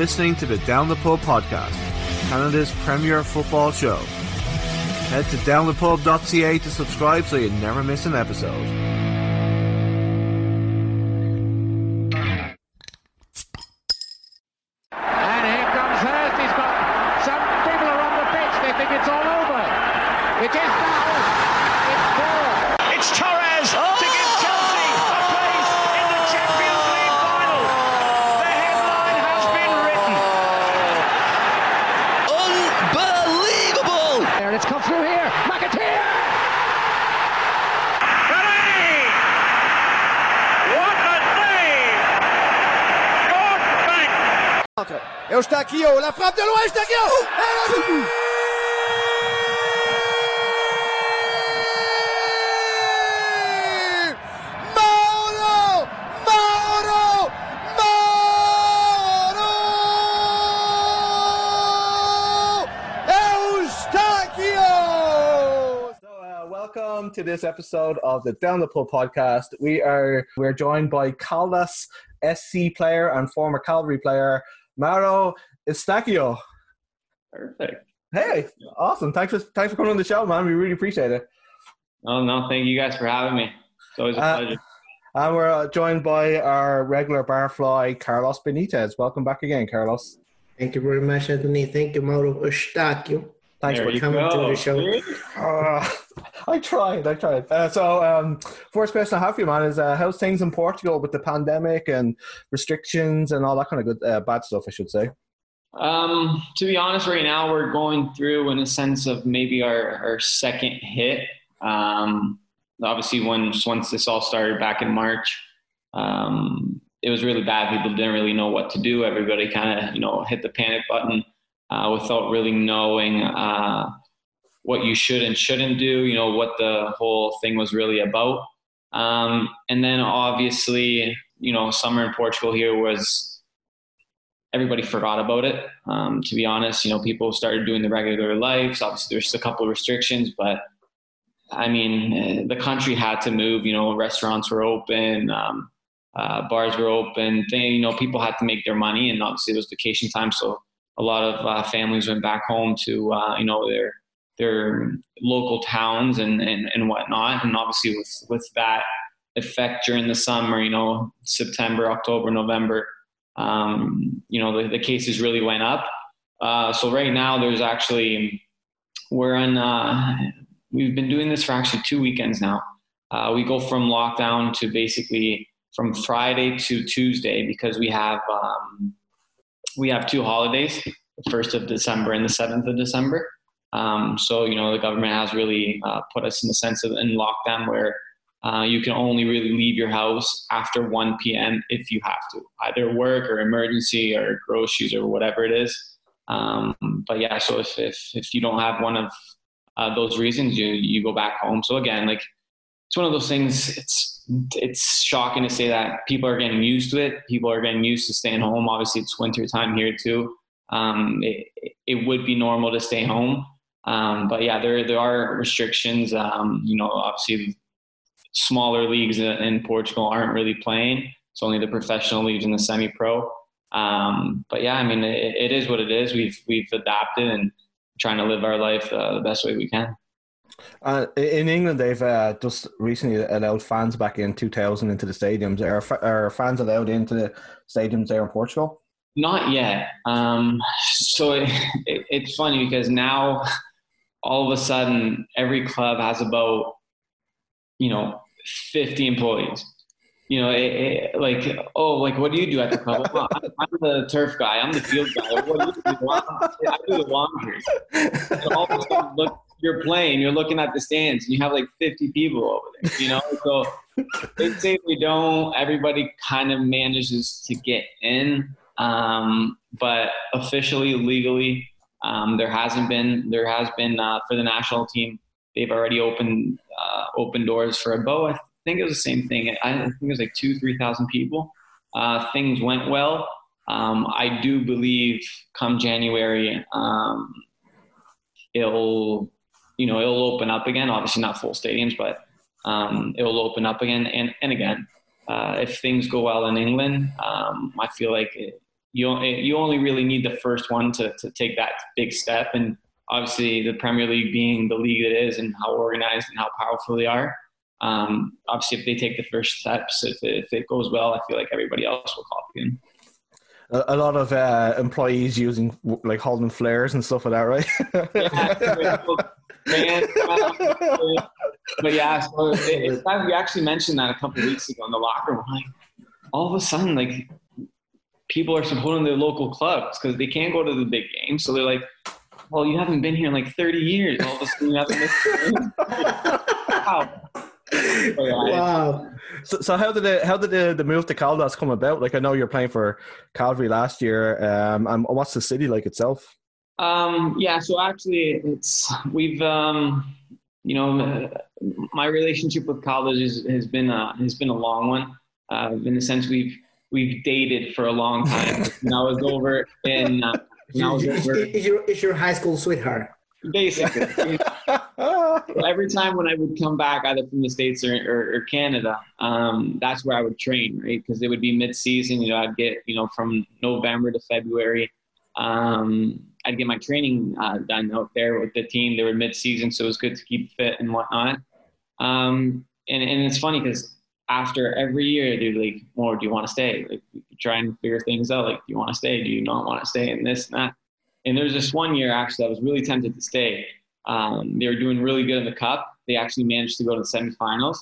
Listening to the Down the Pub podcast, Canada's premier football show. Head to downthepub.ca to subscribe so you never miss an episode. Welcome to this episode of the Down the Pub podcast. We are we're joined by Caldas SC player and former Calvary player Mauro Eustáquio. Perfect. Hey, awesome. Thanks for thanks for coming on the show, man. We really appreciate it. Oh no, thank you guys for having me. It's always a Uh, pleasure. And we're uh, joined by our regular barfly, Carlos Benitez. Welcome back again, Carlos. Thank you very much, Anthony. Thank you, Mauro Eustáquio. Thanks There for coming to the show. Uh, I tried, I tried. Uh, so, um, first question I have for you, man, is uh, how's things in Portugal with the pandemic and restrictions and all that kind of good, uh, bad stuff, I should say. Um, to be honest, right now we're going through in a sense of maybe our, our second hit. Um, obviously, once once this all started back in March, um, it was really bad. People didn't really know what to do. Everybody kind of you know hit the panic button uh, without really knowing uh, what you should and shouldn't do. You know what the whole thing was really about. Um, and then obviously, you know, summer in Portugal here was everybody forgot about it. Um, to be honest, you know, people started doing the regular lives. Obviously, there's a couple of restrictions, but I mean, eh, the country had to move. You know, restaurants were open, um, uh, bars were open. They, you know, people had to make their money, and obviously it was vacation time, so a lot of uh, families went back home to uh, you know their their local towns and, and and whatnot. And obviously, with with that effect during the summer, you know, September, October, November um, you know, the, the cases really went up. Uh, so right now there's actually, we're in, uh, we've been doing this for actually two weekends now. Uh, we go from lockdown to basically from Friday to Tuesday because we have, um, we have two holidays, the first of December and the 7th of December. Um, so, you know, the government has really uh, put us in the sense of in lockdown where uh, you can only really leave your house after 1 p.m. if you have to, either work or emergency or groceries or whatever it is. Um, but yeah, so if, if, if you don't have one of uh, those reasons, you, you go back home. So again, like it's one of those things, it's, it's shocking to say that people are getting used to it. People are getting used to staying home. Obviously it's winter time here too. Um, it, it would be normal to stay home. Um, but yeah, there, there are restrictions. Um, you know, obviously smaller leagues in Portugal aren't really playing. It's only the professional leagues and the semi-pro. Um, but yeah, I mean, it, it is what it is. We've we've adapted and trying to live our life uh, the best way we can. Uh, in England, they've uh, just recently allowed fans back in 2000 into the stadiums. Are, are fans allowed into the stadiums there in Portugal? Not yet. Um, so it, it, it's funny because now all of a sudden every club has about you know 50 employees you know it, like oh like what do you do at the club well, I'm, I'm, the turf guy i'm the field guy what do you do i do the laundry so all of a sudden look you're playing you're looking at the stands and you have like 50 people over there you know so they say we don't everybody kind of manages to get in um, but officially legally um, there hasn't been there has been uh, for the national team they've already opened uh, open doors for a bow. I think it was the same thing. I think it was like two, three thousand people. Uh, things went well. Um, I do believe come January, um, it'll you know it'll open up again. Obviously not full stadiums, but um, it will open up again. And and again, uh, if things go well in England, um, I feel like it, you you only really need the first one to to take that big step. And obviously, the Premier League being the league it is and how organized and how powerful they are. Um, obviously, if they take the first steps, if it, if it goes well, I feel like everybody else will copy in. A, a lot of uh, employees using like holding flares and stuff like that, right? yeah, but yeah, so it, it's we actually mentioned that a couple weeks ago in the locker room. Like, all of a sudden, like people are supporting their local clubs because they can't go to the big games. So they're like, "Well, you haven't been here in like 30 years. All of a sudden, you haven't missed." wow. wow. So, so how did the how did the, the move to Caldas come about? Like I know you're playing for Calvary last year, um, and what's the city like itself? Um, yeah, so actually, it's we've um, you know my relationship with Caldas is, has been a, has been a long one. Uh, in the sense we've we've dated for a long time. when I was over in uh, when I was over, Is your, is your high school sweetheart? basically. every time when I would come back, either from the states or, or, or Canada, um, that's where I would train, right? Because it would be mid-season. You know, I'd get you know from November to February. Um, I'd get my training uh, done out there with the team. They were mid-season, so it was good to keep fit and whatnot. Um, and and it's funny because after every year, they're like, "More, do you want to stay?" Like, try and figure things out. Like, do you want to stay? Do you not want to stay? And this and that. And there's this one year actually, I was really tempted to stay. Um, they were doing really good in the cup. They actually managed to go to the semifinals,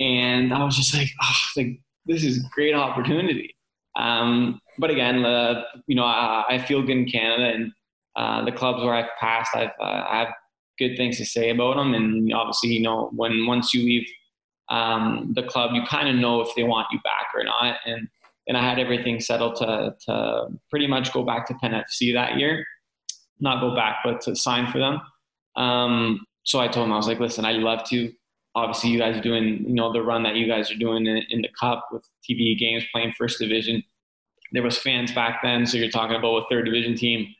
and I was just like, oh, like this is a great opportunity. Um, but again, you know, I, I, feel good in Canada, and uh, the clubs where I've passed, I've uh, I have good things to say about them. And obviously, you know, when once you leave um, the club, you kind of know if they want you back or not. And and I had everything settled to to pretty much go back to Penn FC that year, not go back, but to sign for them. Um, so I told him I was like, listen, I'd love to. Obviously, you guys are doing you know the run that you guys are doing in, in the cup with TV games, playing first division. There was fans back then, so you're talking about a third division team,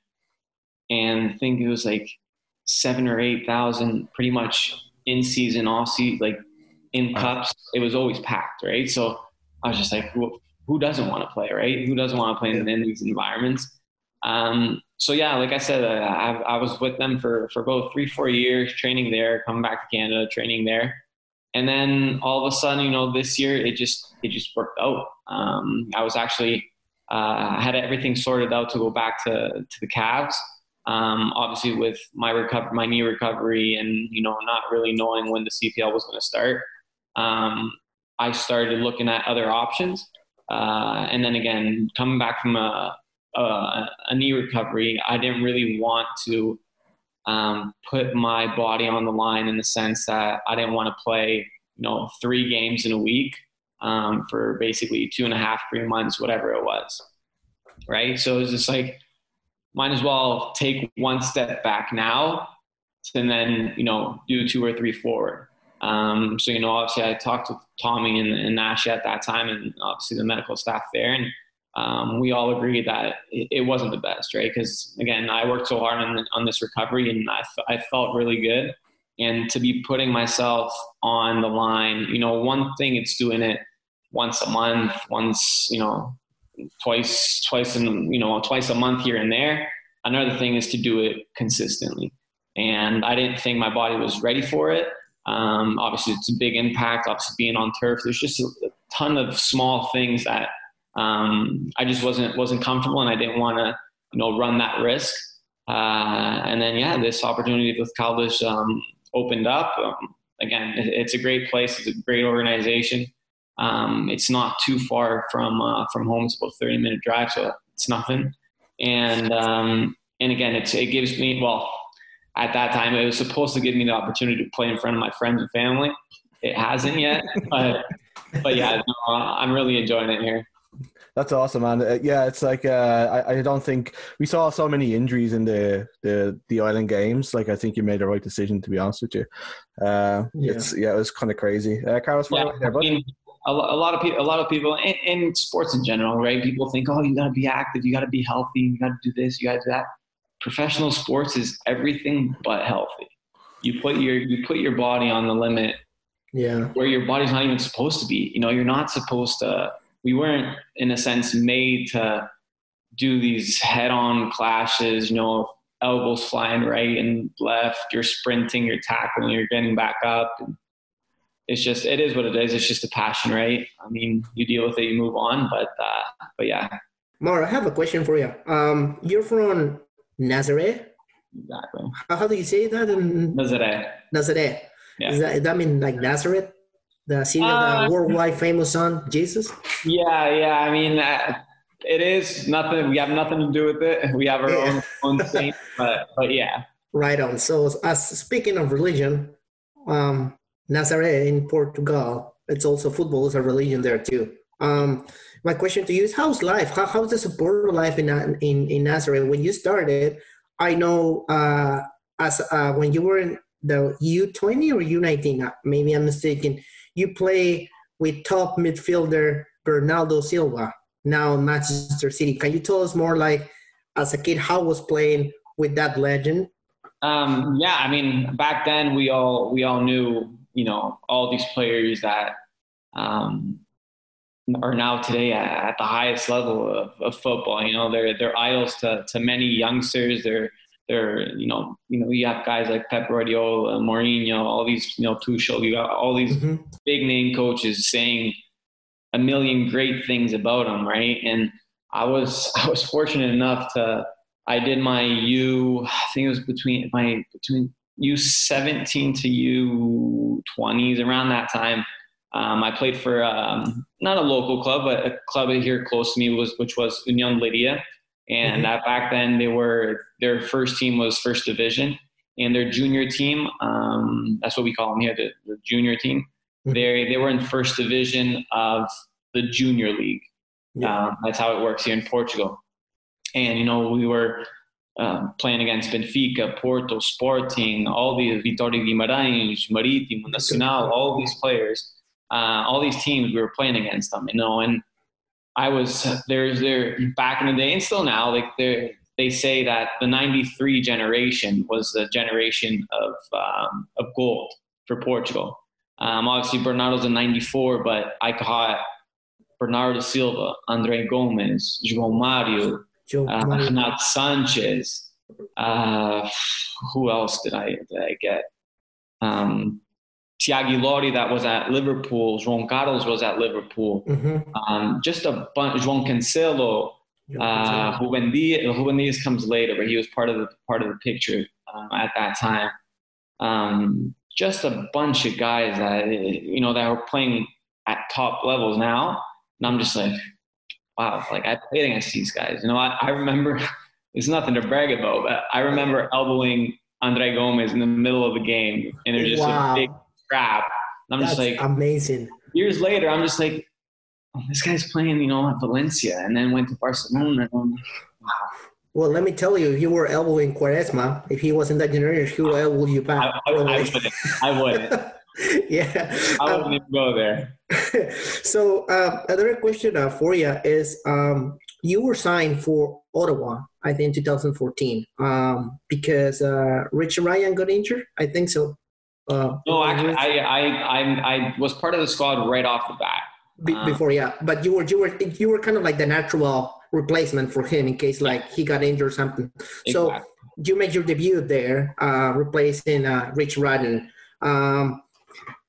and I think it was like seven or eight thousand, pretty much in season, off season, like in cups. It was always packed, right? So I was just like, well, who doesn't want to play, right? Who doesn't want to play in, in these environments? Um, so yeah, like I said, uh, I, I, was with them for for both three, four years, training there, coming back to Canada, training there, and then all of a sudden, you know, this year it just it just worked out. Um, I was actually uh, had everything sorted out to go back to to the Cavs. Um, obviously, with my recover, my knee recovery, and you know, not really knowing when the CPL was going to start, um, I started looking at other options. Uh, and then again, coming back from a, a, a, knee recovery, I didn't really want to um, put my body on the line in the sense that I didn't want to play, you know, three games in a week um, for basically two and a half, three months, whatever it was. Right. So it was just like, might as well take one step back now and then, you know, do two or three forward. Um, so, you know, obviously I talked to Tommy and, and Nash at that time and obviously the medical staff there. And um, we all agreed that it, it, wasn't the best, right? Because again, I worked so hard on, on this recovery and I, I felt really good. And to be putting myself on the line, you know, one thing it's doing it once a month, once, you know, twice, twice, and, you know, twice a month here and there. Another thing is to do it consistently. And I didn't think my body was ready for it. Um, obviously, it's a big impact. Obviously, being on turf, there's just a, a ton of small things that um, I just wasn't wasn't comfortable, and I didn't want to, you know, run that risk. Uh, and then, yeah, this opportunity with Caldas um, opened up. Um, again, it, it's a great place. It's a great organization. Um, it's not too far from uh, from home. It's about a 30 minute drive, so it's nothing. And um, and again, it's, it gives me well at that time, it was supposed to give me the opportunity to play in front of my friends and family. It hasn't yet, but but yeah, no, I'm really enjoying it here. That's awesome, man. Uh, yeah, it's like uh, I, I don't think we saw so many injuries in the, the the island games. Like I think you made the right decision, to be honest with you. Uh, yeah. It's yeah, it was kind of crazy. Uh, Carlos, yeah, there, I mean, a, lot of people, a lot of people, in, in sports in general, right? People think, oh, you got to be active, you got to be healthy, you got to do this, you got to do that professional sports is everything but healthy. You put your you put your body on the limit. Yeah. Where your body's not even supposed to be. You know, you're not supposed to we weren't in a sense made to do these head-on clashes. You know, elbows flying right and left. You're sprinting, you're tackling, you're getting back up. And it's just it is what it is. It's just a passion, right? I mean, you deal with it, you move on. But uh, but yeah. Mara, I have a question for you. Um, you're from Nazareth. Exactly. How, how do you say that? In Nazareth. Nazareth. Yeah. Is that, does that mean like Nazareth? The city of Uh, the worldwide famous son, Jesus? Yeah, yeah. I mean, uh, it is nothing. We have nothing to do with it. We have our Yeah. own own saint, but but yeah. Right on. So, as speaking of religion, um, Nazareth in Portugal, it's also football is a religion there too. Um, my question to you is, how's life? How, how's the support of life in, in in Nazareth? When you started, I know uh, as uh, when you were in the U twenty or U nineteen, uh, maybe I'm mistaken. You play with top midfielder Bernardo Silva, now Manchester City. Can you tell us more, like as a kid, how was playing with that legend? Um, yeah, I mean, back then we all we all knew, you know, all these players that um, are now today at, the highest level of, of football. You know, they're they're idols to, to many youngsters. They're they're you know you know you have guys like Pep Guardiola, Mourinho, all these you know Tuchel. You got all these Mhm. big name coaches saying a million great things about them, right? And I was I was fortunate enough to I did my U I think it was between my between U seventeen to U twenties around that time. Um, I played for um, not a local club, but a club here close to me was which was Union Leiria, and Mhm. uh, back then they were their first team was first division, and their junior team um, that's what we call them here the, the junior team. Mhm. They they were in first division of the junior league. Yeah. Um, that's how it works here in Portugal. And you know we were um, playing against Benfica, Porto, Sporting, all these Vitória Guimarães, Marítimo, Nacional, all these players, uh, all these teams we were playing against them. You know, and I was there's there back in the day and still now like they they say that the '93 generation was the generation of um, of gold for Portugal. Um, obviously, Bernardo's in '94, but I caught Bernardo Silva, Andre Gomes, João Mario, Joe uh, Mario. Sanchez. Uh, who else did I did I get? Um, Tiago Ilori that was at Liverpool. João Carlos was at Liverpool. Mhm. Um, just a bunch. João Cancelo. Uh. Ruben Dias, Ruben Dias comes later, but he was part of the part of the picture um, at that time. Um, just a bunch of guys that you know that are playing at top levels now, and I'm just like, wow, like I played against these guys. You know, I, I remember it's nothing to brag about, but I remember elbowing Andre Gomes in the middle of the game, and it was just Wow. a big. And I'm That's just like, amazing. years later, I'm just like, oh, this guy's playing, you know, at Valencia, and then went to Barcelona. And I'm like, Well, let me tell you, if you were elbowing Quaresma, if he was in that generation, he would elbow you I, back. I, I wouldn't. I wouldn't. yeah. I Um, wouldn't even go there. so uh, another question uh, for you is um, you were signed for Ottawa, I think, 2014, um, because uh, Rich Ryan got injured. I think so. Uh, No, actually, I, I, I, I was part of the squad right off the bat. Be- uh, before, yeah, but you were you were you were kind of like the natural replacement for him in case like he got injured or something. So you made your debut there, uh, replacing uh, Rich Radden. Um,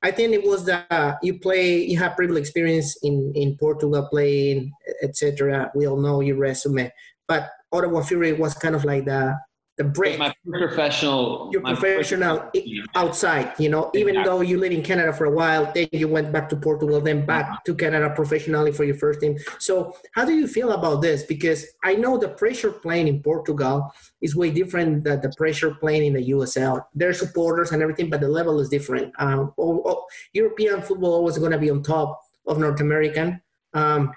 I think it was that you play, you have previous experience in in Portugal playing, etc. We all know your resume, but Ottawa Fury was kind of like the the break my professional, Your professional- Yeah. outside. You know, even Exactly. though you lived in Canada for a while, then you went back to Portugal, then back to Canada professionally for your first team. So, how do you feel about this? Because I know the pressure playing in Portugal is way different than the pressure playing in the USL. They're supporters and everything, but the level is different. Um, oh, oh, European football always going to be on top of North American. Um,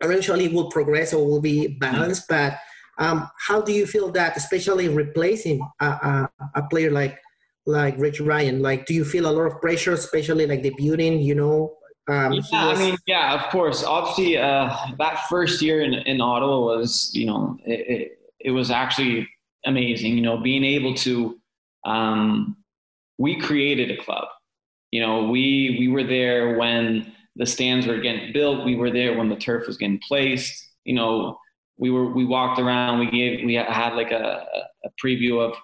eventually, it will progress or will be balanced, but um, how do you feel that, especially replacing a, a, a player like like Rich Ryan? Like, do you feel a lot of pressure, especially like debuting? You know, um, Yeah, was- I mean, yeah, of course. Obviously, uh, that first year in, in Ottawa was, you know, it, it, it was actually amazing. You know, being able to, um, we created a club. You know, we we were there when the stands were getting built. We were there when the turf was getting placed. You know, we were we walked around. We gave we had like a, a preview of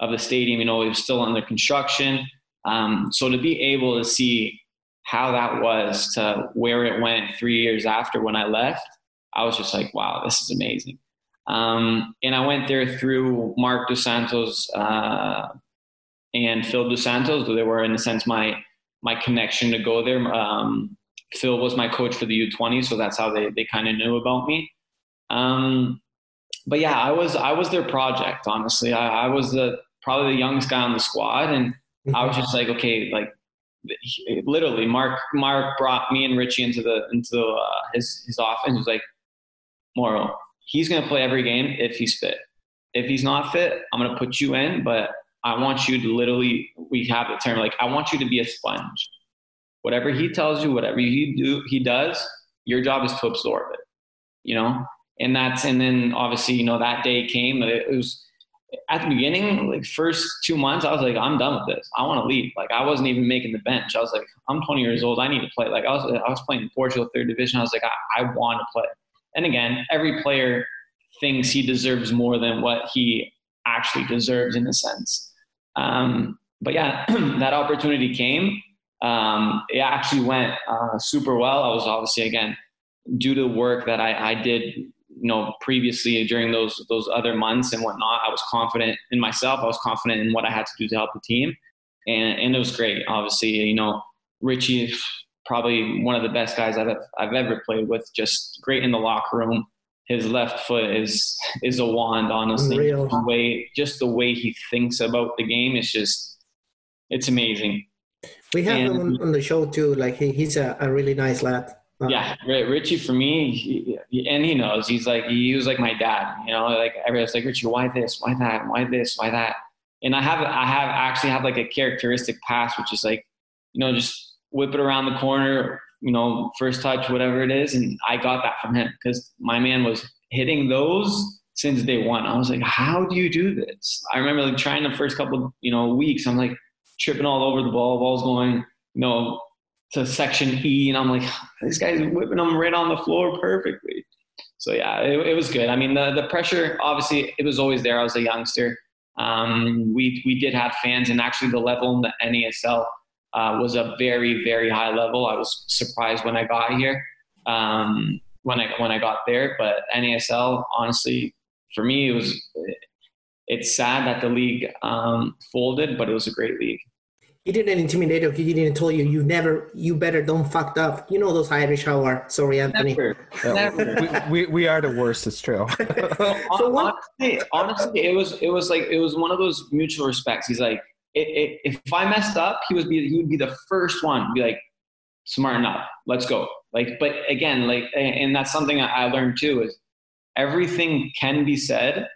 of the stadium. You know, it was still under construction. Um, so to be able to see how that was to where it went three years after when I left, I was just like, wow, this is amazing. Um, and I went there through Marc Dos Santos uh, and Phil Dos Santos. They were, in a sense, my my connection to go there. Um, Phil was my coach for the U20, so that's how they, they kind of knew about me. Um, but yeah, I was I was their project. Honestly, I, I was the probably the youngest guy on the squad, and I was just like, okay, like literally, Mark Marc brought me and Richie into the into uh, his his office. He was like, Mauro, he's to play every game if he's fit. If he's not fit, I'm to put you in, but I want you to literally, we have the term like, I want you to be a sponge. Whatever he tells you, whatever he do, he does, your job is to absorb it, you know? And that's, and then obviously, you know, that day came, it was, at the beginning, like first two months, I was like, I'm done with this. I want to leave. Like I wasn't even making the bench. I was like, I'm 20 years old. I need to play. Like I was, I was playing in Portugal third division. I was like, I, I want to play. And again, every player thinks he deserves more than what he actually deserves in a sense. Um, but yeah, that opportunity came. Um, it actually went uh, super well. I was obviously again due to the work that I, I did, you know, previously during those those other months and whatnot. I was confident in myself. I was confident in what I had to do to help the team, and and it was great. Obviously, you know, Richie probably one of the best guys I've I've ever played with. Just great in the locker room. His left foot is is a wand, honestly. Unreal. The way just the way he thinks about the game is just it's amazing. We have And- him on, on the show too. Like he, he's a, a really nice lad. Yeah, Ri- Richie for me, he, and he knows he's like he was like my dad. You know, like everyone's like Richie, why this, why that, why this, why that. And I have I have actually have like a characteristic pass, which is like, you know, just whip it around the corner, you know, first touch, whatever it is, and I got that from him because my man was hitting those since day one. I was like, how do you do this? I remember like trying the first couple, you know, weeks. I'm like tripping all over the ball, ball's going, you know, to section E, and I'm like, this guy's whipping them right on the floor perfectly. So yeah, it, it was good. I mean, the the pressure obviously it was always there. I was a youngster. Um, we we did have fans, and actually the level in the NASL uh, was a very very high level. I was surprised when I got here, um, when I when I got there. But NASL, honestly, for me, it was. It's sad that the league um, folded, but it was a great league. He didn't intimidate you. He didn't tell you you never you better don't fucked up. You know those Irish how are. Sorry, Anthony. Never, never. we, we, we are the worst. It's true. So what- honestly, honestly, it was it was like it was one of those mutual respects. He's like, it, it, if I messed up, he was be he would be the first one to be like, smarten up, let's go. Like, but again, like, and that's something I I learned too is everything can be said,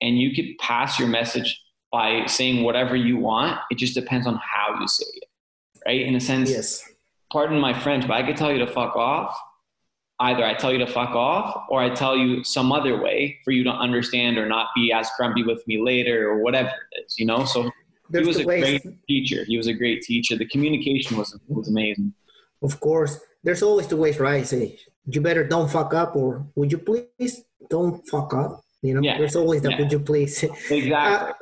and you could pass your message by saying whatever you want. It just depends on how you say it, right? In a sense, Yes. pardon my French, but I could tell you to fuck off. Either I tell you to fuck off or I tell you some other way for you to understand or not be as grumpy with me later or whatever it is, you know? So There's he was a ways. great teacher. He was a great teacher. The communication was, was amazing. Of course, there's always the ways, right? Say, you better don't fuck up, or would you please don't fuck up? You know, Yeah. there's always the Yeah. would you please. Exactly. Uh,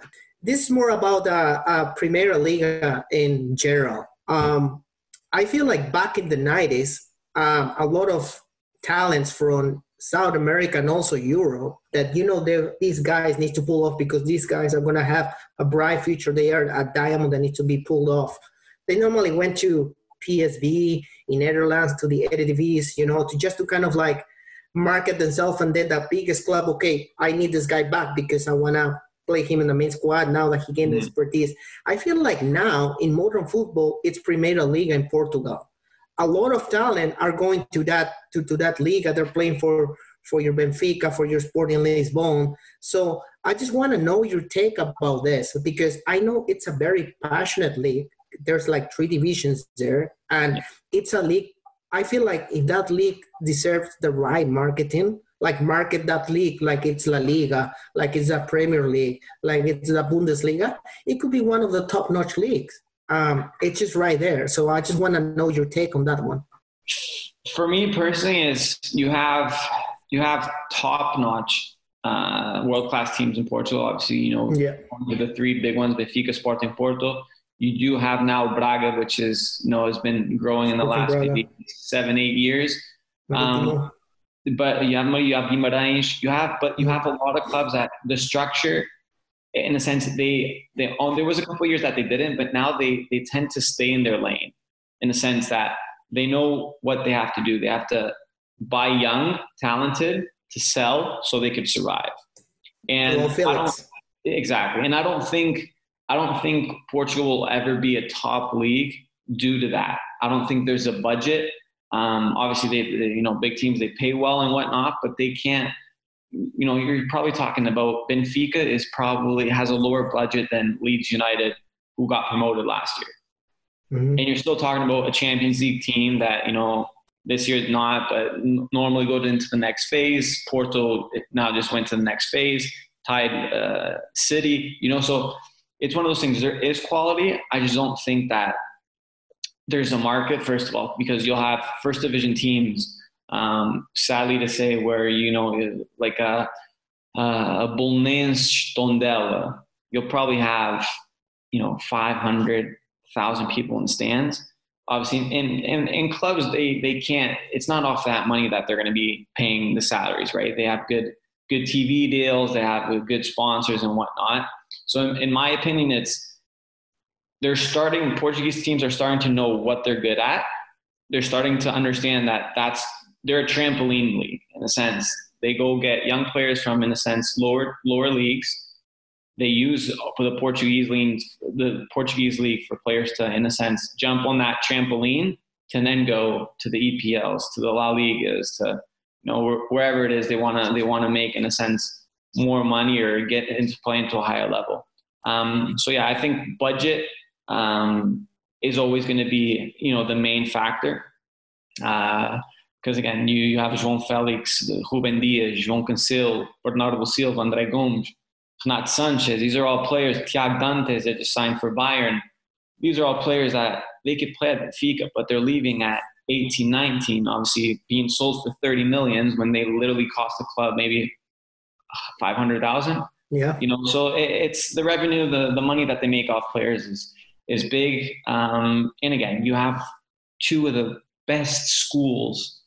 this is more about uh, uh, Liga in general. Um, I feel like back in the 90s, um, a lot of talents from South America and also Europe that, you know, these guys need to pull off because these guys are going to have a bright future. They are a diamond that needs to be pulled off. They normally went to PSV in Netherlands to the Eredivisie, you know, to just to kind of like market themselves and then the biggest club, okay, I need this guy back because I want to play him in the main squad now that he gained Mhm. expertise. I feel like now in modern football, it's Primeira Liga in Portugal. A lot of talent are going to that to, to that league. They're playing for for your Benfica, for your Sporting Lisbon. So I just want to know your take about this because I know it's a very passionate league. There's like three divisions there, and it's a league. I feel like if that league deserves the right marketing, like market that league like it's La Liga, like it's a Premier League, like it's the Bundesliga, it could be one of the top notch leagues. Um, it's just right there. So I just want to know your take on that one. For me personally is you have, you have top notch uh, world class teams in Portugal. Obviously, you know Yeah. the three big ones: Benfica, Sporting, Porto. You do have now Braga, which is you know has been growing in the last maybe seven, eight years. Um, but you have you have Guimarães, you have but you have a lot of clubs that the structure, in a sense, they they oh, there was a couple years that they didn't, but now they they tend to stay in their lane, in a sense that they know what they have to do. They have to buy young, talented to sell so they could survive. And I don't, exactly, and I don't think I don't think Portugal will ever be a top league due to that. I don't think there's a budget. Um, obviously, they, they, you know, big teams they pay well and whatnot, but they can't. You know, you're probably talking about Benfica is probably has a lower budget than Leeds United, who got promoted last year, Mhm. and you're still talking about a Champions League team that you know this year not, but normally go into the next phase. Porto now just went to the next phase. Tied uh, City, you know, so it's one of those things. There is quality. I just don't think that there's a market first of all because you'll have first division teams um, sadly to say where you know like a, a Tondela you'll probably have you know 500,000 people in stands. Obviously in, in, in clubs they, they can't it's not off that money that they're going to be paying the salaries right? They have good good TV deals they have good sponsors and whatnot. So in, in my opinion it's they're starting portuguese teams are starting to know what they're good at. They're starting to understand that that's they're a trampoline league in a sense. They go get young players from in a sense lower lower leagues. They use for the portuguese league the portuguese league for players to in a sense jump on that trampoline to then go to the epls to the la ligas to you know wherever it is they want to they want to make in a sense more money or get into play into a higher level. Um, so yeah i think budget um, is always going to be you know the main factor because again you, you have João Felix, Ruben Dias, João Cancelo, Bernardo Silva, André Gomes, Renato Sanchez. These are all players. Thiago Dantas that just signed for Bayern. These are all players that they could play at Benfica, but they're leaving at 18, 19, obviously being sold for 30 millions when they literally cost the club maybe 500,000 Yeah. you know so it, it's the revenue the, the money that they make off players is is big um, and again you have two of the best schools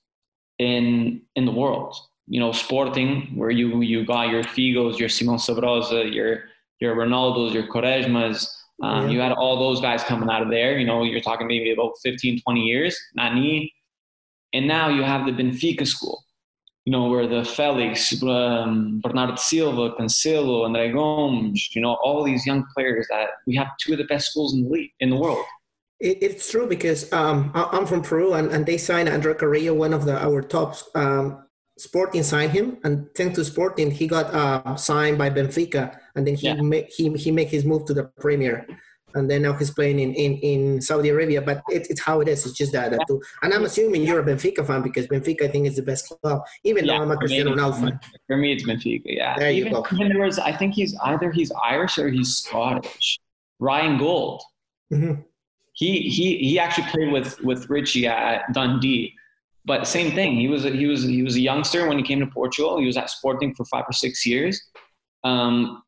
in in the world. You know sporting where you you got your figos your simão sabrosa your your ronaldos your quaresmas um, Yeah. you had all those guys coming out of there. You know you're talking maybe about 15 20 years nani. And now you have the benfica school you know, where the Felix, um, Bernardo Silva, Cancelo, André Gomes, you know, all these young players that we have two of the best schools in the league, in the world. It, it's true because um, I'm from Peru and, and they signed Andre Carrillo, one of the our top um, Sporting signed him, and thanks to Sporting, he got uh, signed by Benfica, and then he Yeah. make he he make his move to the Premier, and then now he's playing in in, in Saudi Arabia. But it, it's how it is. It's just that. that too. And I'm assuming you're a Benfica fan because Benfica, I think, is the best club, even Yeah, though I'm a Cristiano Ronaldo fan. For me, it's Benfica. Yeah. There you go. even there was, I think he's either he's Irish or he's Scottish. Ryan Gauld. Mhm. He he he actually played with with Richie at Dundee. But same thing. He was a, he was he was a youngster when he came to Portugal. He was at Sporting for five or six years, um,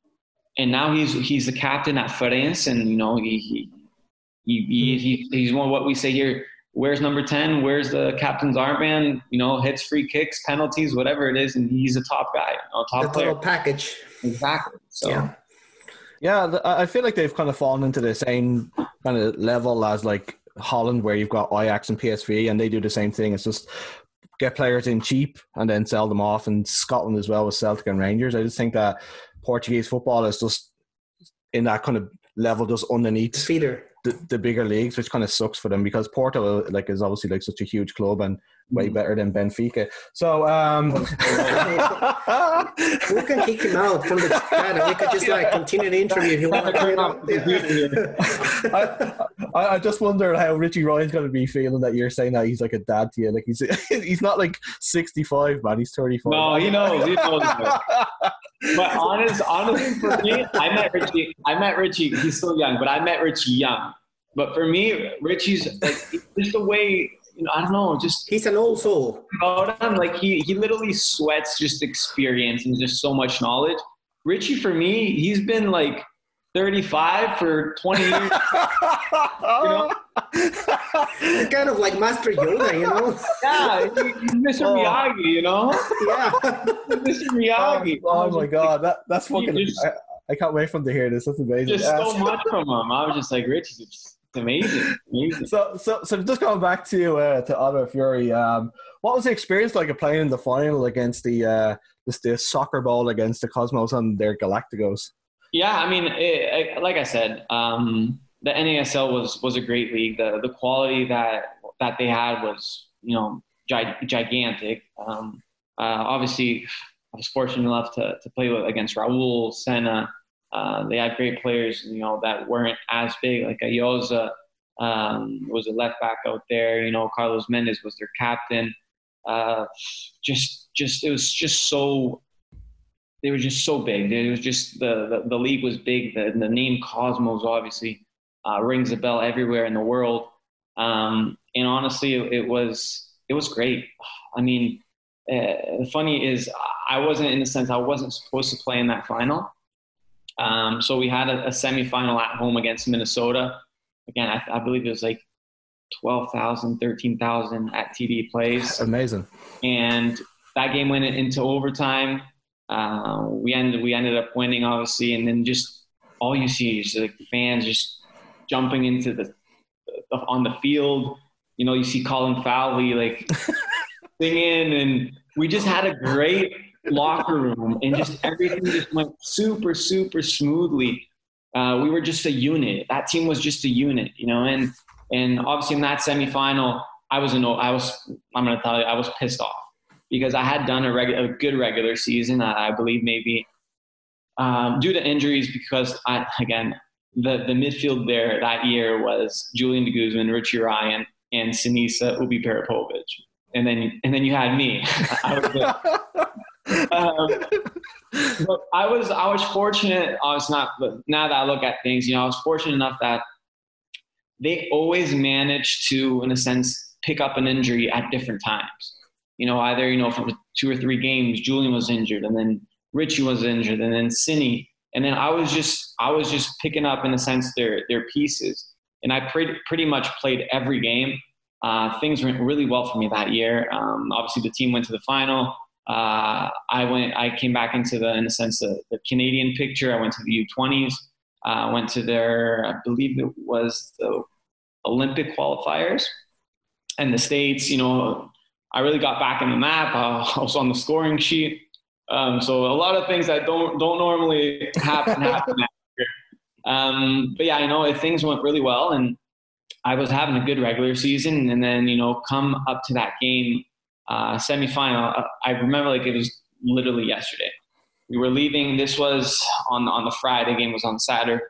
and now he's he's the captain at Farense, and you know he he, he, he, he he's one of what we say here. Where's number ten? Where's the captain's armband? You know, hits free kicks, penalties, whatever it is, and he's a top guy, you know, The top player. total package. Exactly. So Yeah. Yeah, I I feel like they've kind of fallen into the same kind of level as like Holland, where you've got Ajax and PSV, and they do the same thing. It's just get players in cheap and then sell them off. And Scotland as well with Celtic and Rangers. I just think that Portuguese football is just in that kind of level, just underneath Feeder. the, the bigger leagues, which kind of sucks for them because Porto like is obviously like such a huge club and way better than Benfica. So um, We can kick him out from the chat and we could just like continue the interview if you want. I, I, I just wonder how Richie Ryan's going to be feeling that you're saying that he's like a dad to you. Like he's he's not like 65, man. He's 35. no, he knows. He knows. but honest, honestly, for me, I met Richie. I met Richie. He's still young, but I met Richie young. But for me, Richie's like just the way you know, I don't know, just He's an old soul. about him. Like he he literally sweats just experience and just so much knowledge. Richie, for me, he's been like 35 for 20 years. know? He's kind of like Master Yoda, you know? yeah, he- he's Mr. Oh. Miyagi, you know, Yeah. Mr. Miyagi. Oh, oh my god, that that's fucking. just- I, I can't wait for him to hear this. That's amazing. Just Yeah. so much from him. I was just like, Richie, it's amazing, amazing. So, so, so just going back to uh, to Ottawa Fury, um, what was the experience like of playing in the final against the uh, this, the Soccer Bowl against the Cosmos and their Galacticos? Yeah, I mean, it, it, like I said, um, the NASL was was a great league. The the quality that that they had was you know gi- gigantic. Um, uh, obviously, I was fortunate enough to to play with, against Raul Senna. Uh, they had great players, you know, that weren't as big, like Ayoze um, was a left back out there. You know, Carlos Mendes was their captain. Uh, just, just it was just so they were just so big. It was just the the, the league was big. The, the name Cosmos obviously uh, rings a bell everywhere in the world. Um, and honestly, it, it was it was great. I mean, uh, the funny is, I wasn't in the sense I wasn't supposed to play in that final. Um, so we had a, a semifinal at home against Minnesota. Again, I, I believe it was like 12,000, 13,000 at TD Place Amazing. and that game went into overtime. Uh, we ended we ended up winning, obviously, and then just all you see is like fans just jumping into the, the on the field. You know, you see Colin Falvey like singing, and we just had a great locker room, and just everything just went super super smoothly. Uh, we were just a unit. That team was just a unit, you know, and and obviously in that semifinal, I was an I was I'm gonna tell you I was pissed off because I had done a, regu- a good regular season. I, I believe maybe um, due to injuries because I again the the midfield there that year was Julian de Guzman, Richie Ryan, and Sinisa Ubiparipovic, and then and then you had me. I was the- um, but I was I was fortunate. I was not. Now that I look at things, you know, I was fortunate enough that they always managed to, in a sense, pick up an injury at different times. You know, either you know for two or three games, Julian was injured, and then Richie was injured, and then Cine, and then I was just I was just picking up in a sense their their pieces, and I pretty pretty much played every game. Uh, things went really well for me that year. Um, obviously, the team went to the final. Uh, I went. I came back into the, in a sense, the, the Canadian picture. I went to the U20s. I uh, went to their, I believe it was the Olympic qualifiers, and the states. You know, I really got back in the map. I was on the scoring sheet. Um, so a lot of things that don't don't normally happen happen. Um, but yeah, you know, things went really well, and I was having a good regular season. And then you know, come up to that game uh, semifinal. I remember like it was literally yesterday. We were leaving. This was on on the Friday. Game was on Saturday.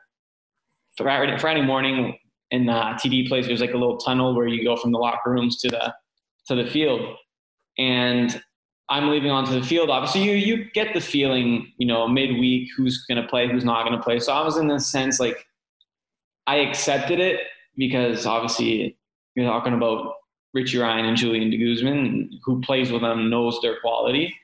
Friday, Friday morning in uh, TD place. There's like a little tunnel where you go from the locker rooms to the to the field, and I'm leaving onto the field. Obviously, you you get the feeling, you know, midweek who's going to play, who's not going to play. So I was in the sense like I accepted it because obviously you're talking about Richie Ryan and Julian de Guzman, who plays with them knows their quality.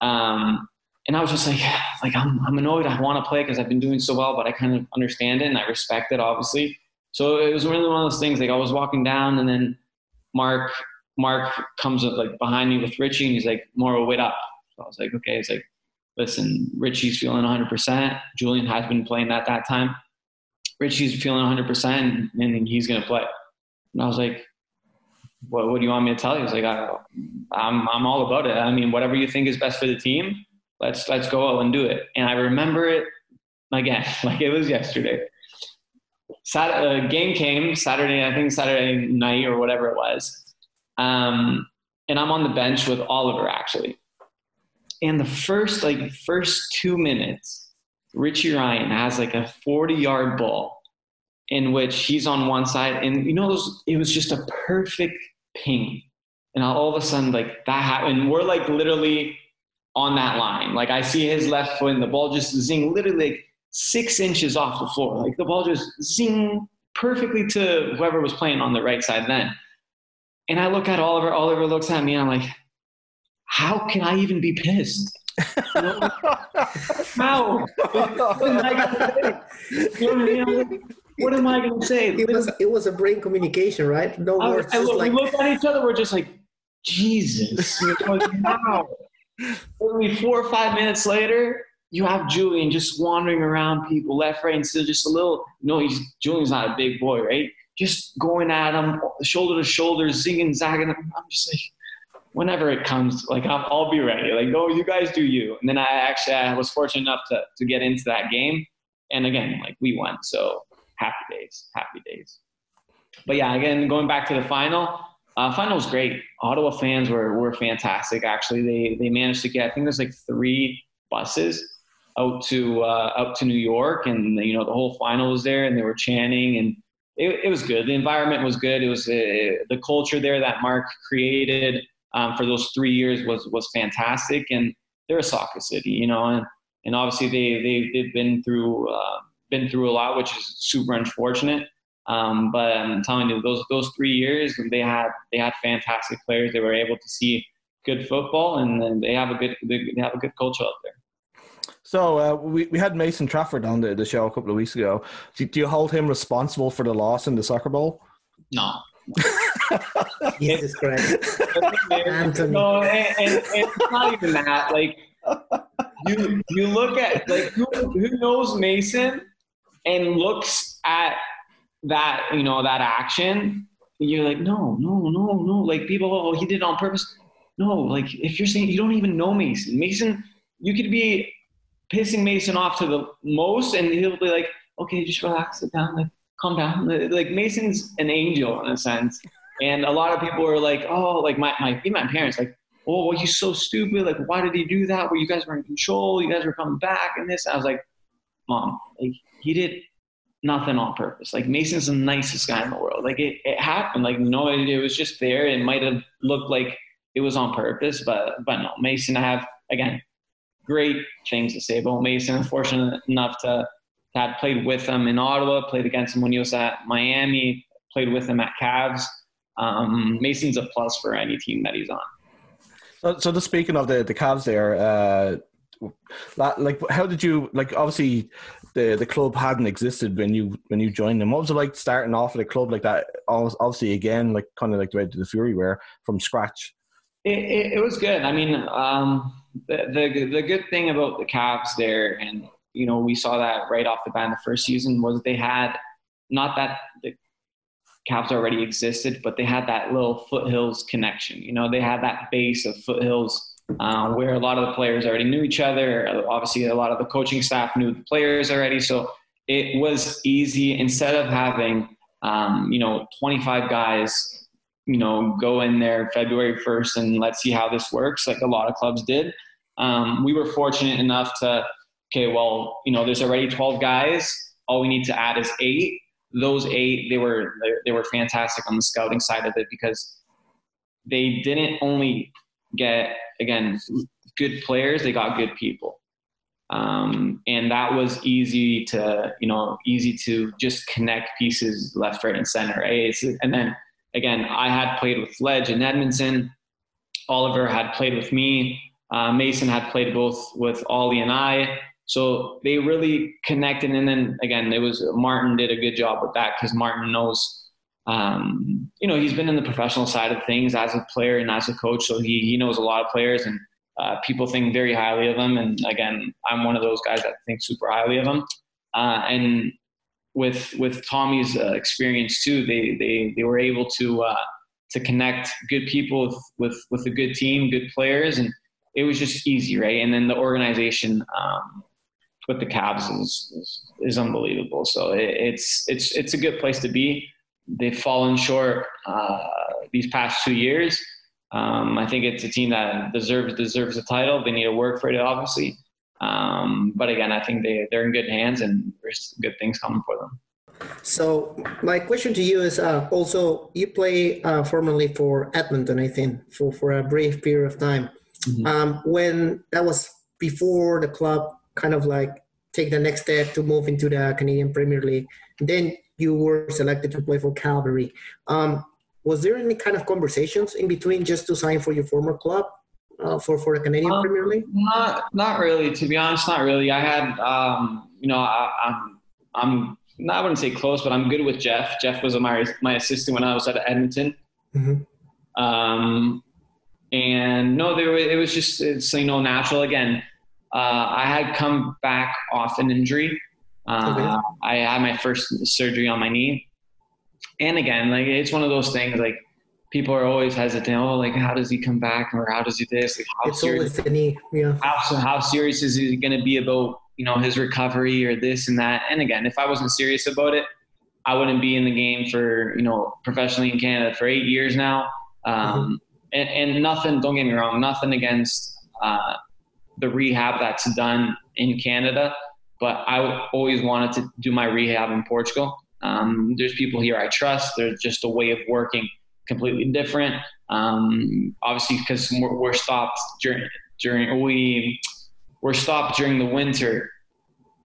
Um, and I was just like, like I'm, I'm annoyed. I want to play because I've been doing so well, but I kind of understand it and I respect it, obviously. So it was really one of those things. Like I was walking down, and then Mark, Mark comes up like behind me with Richie, and he's like, "Moro, wait up." So I was like, "Okay." It's like, listen, Richie's feeling 100. percent Julian has been playing at that time. Richie's feeling 100, percent and he's gonna play. And I was like, what, what do you want me to tell you? He's like, I, I'm, I'm all about it. I mean, whatever you think is best for the team, let's, let's go out and do it. And I remember it again, like it was yesterday. Saturday, uh, game came Saturday, I think Saturday night or whatever it was. Um, and I'm on the bench with Oliver actually. And the first, like first two minutes, Richie Ryan has like a 40 yard ball in which he's on one side and you know it was just a perfect ping and all of a sudden like that happened we're like literally on that line like i see his left foot and the ball just zing literally like six inches off the floor like the ball just zing perfectly to whoever was playing on the right side then And I look at Oliver. Oliver looks at me, and I'm like, how can I even be pissed? You know, how? What am I gonna say? You know I mean? What am I gonna say? It was it was a brain communication, right? No I, words. I look, like, we look at each other. We're just like, Jesus. like, wow. Literally four or five minutes later, you have Julian just wandering around people left, right, and still just a little. No, he's Julian's not a big boy, right? Just going at him, shoulder to shoulder, zinging, zagging. I'm just like, whenever it comes, like I'm, I'll be ready. Like, no, you guys do you. And then I actually I was fortunate enough to to get into that game, and again, like we won, so happy days, happy days. But yeah, again, going back to the final, uh, final was great. Ottawa fans were were fantastic. Actually, they they managed to get I think there's like three buses out to uh, out to New York, and you know the whole final was there, and they were chanting, and it, it was good. The environment was good. It was uh, the culture there that Mark created um, for those three years was was fantastic, and they're a soccer city, you know, and and obviously they they they've been through uh, been through a lot, which is super unfortunate. Um, but I'm telling you, those those three years they had they had fantastic players. They were able to see good football, and, and they have a good they have a good culture out there. So uh, we, we had Mason Trafford on the, the show a couple of weeks ago. Do, do you hold him responsible for the loss in the soccer bowl? No, Jesus Christ. No, and, and, and it's not even that. Like you you look at like who, who knows Mason and looks at that you know that action. You're like, no, no, no, no. Like people, oh, he did it on purpose. No, like if you're saying you don't even know Mason, Mason, you could be pissing Mason off to the most, and he'll be like, okay, just relax, sit down, like calm down. Like Mason's an angel in a sense, and a lot of people are like, oh, like my my even my parents like, oh, well, he's so stupid. Like, why did he do that? Where you guys were in control, you guys were coming back, and this. I was like, mom, like he did nothing on purpose. Like Mason's the nicest guy in the world. Like it, it happened. Like no, it, it was just there. It might have looked like it was on purpose, but but no, Mason. I have again great things to say about Mason. I'm fortunate enough to, to have played with him in Ottawa, played against him when he was at Miami, played with him at Cavs. Um, Mason's a plus for any team that he's on. So, so just speaking of the the Cavs there, uh, like how did you like? Obviously, the the club hadn't existed when you when you joined them. What was it like starting off at a club like that? Ob- Obviously, again, like kind of like the way the Fury were from scratch. It, it, it was good. I mean, um, the, the the good thing about the Cavs there, and you know, we saw that right off the bat in the first season was they had not that the Cavs already existed, but they had that little foothills connection. You know, they had that base of foothills uh, where a lot of the players already knew each other. Obviously, a lot of the coaching staff knew the players already, so it was easy. Instead of having um, you know 25 guys you know, go in there February 1st and let's see how this works, like a lot of clubs did. Um, we were fortunate enough to, okay, well, you know, there's already 12 guys. All we need to add is eight. Those eight, they were they were fantastic on the scouting side of it because they didn't only get again good players, they got good people. Um, and that was easy to, you know, easy to just connect pieces left, right, and center. Right? and then again, I had played with Ledge in Edmonton. Oliver had played with me. Uh, Mason had played both with Ollie and I. So they really connected. And then again, it was Martin did a good job with that because Martin knows, um, you know, he's been in the professional side of things as a player and as a coach. So he, he knows a lot of players and uh, people think very highly of him. And again, I'm one of those guys that think super highly of him. Uh, and with with Tommy's uh, experience too, they they they were able to uh, to connect good people with, with with a good team, good players, and it was just easy, right? And then the organization um, with the Cavs is, is, is unbelievable. So it, it's it's it's a good place to be. They've fallen short uh, these past two years. Um, I think it's a team that deserves deserves a title. They need to work for it, obviously. Um, but again, I think they, they're in good hands and there's good things coming for them. So my question to you is uh, also you play uh, formerly for Edmonton, I think, for, for a brief period of time. Mm-hmm. Um, when that was before the club kind of like take the next step to move into the Canadian Premier League, then you were selected to play for Calgary. Um, was there any kind of conversations in between just to sign for your former club uh, for for the Canadian um, Premier League? Not not really. To be honest, not really. I had um, you know I, I'm I'm not, I wouldn't say close, but I'm good with Jeff. Jeff was my my assistant when I was at Edmonton. Mm-hmm. Um, and no, there it was just it's you know natural. Again, uh, I had come back off an injury. Uh, okay. I had my first surgery on my knee, and again, like it's one of those things. Like people are always hesitant. Oh, like how does he come back, or how does he this? Like, how it's serious? the knee. Yeah. How how serious is he going to be about you know his recovery or this and that? And again, if I wasn't serious about it, I wouldn't be in the game for you know professionally in Canada for eight years now. Um, mm-hmm. and, and, nothing. Don't get me wrong. Nothing against uh, the rehab that's done in Canada, but I always wanted to do my rehab in Portugal. Um, there's people here I trust. There's just a way of working completely different. Um, obviously, because we're, we're, stopped during during we we're stopped during the winter.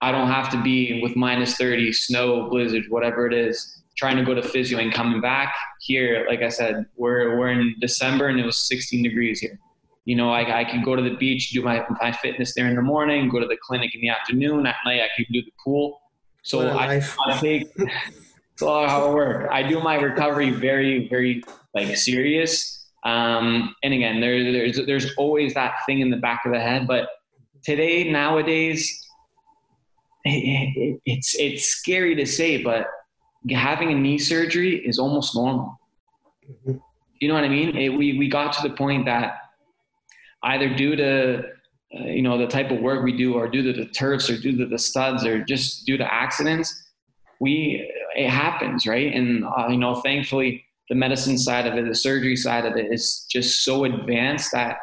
I don't have to be with minus 30, snow, blizzard, whatever it is, trying to go to physio and coming back here. Like I said, we're we're in December and it was 16 degrees here. You know, I, I can go to the beach, do my, my fitness there in the morning, go to the clinic in the afternoon. At night, I can do the pool. So I, I take it's a lot of hard work. I do my recovery very, very like serious. Um, and again, there, there's there's always that thing in the back of the head. But today, nowadays, it, it, it's it's scary to say, but having a knee surgery is almost normal. Mm-hmm. You know what I mean? It, we we got to the point that either due to uh, you know the type of work we do, or due to the turfs, or due to the studs, or just due to accidents, we it happens, right? And uh, you know, thankfully, the medicine side of it, the surgery side of it, is just so advanced that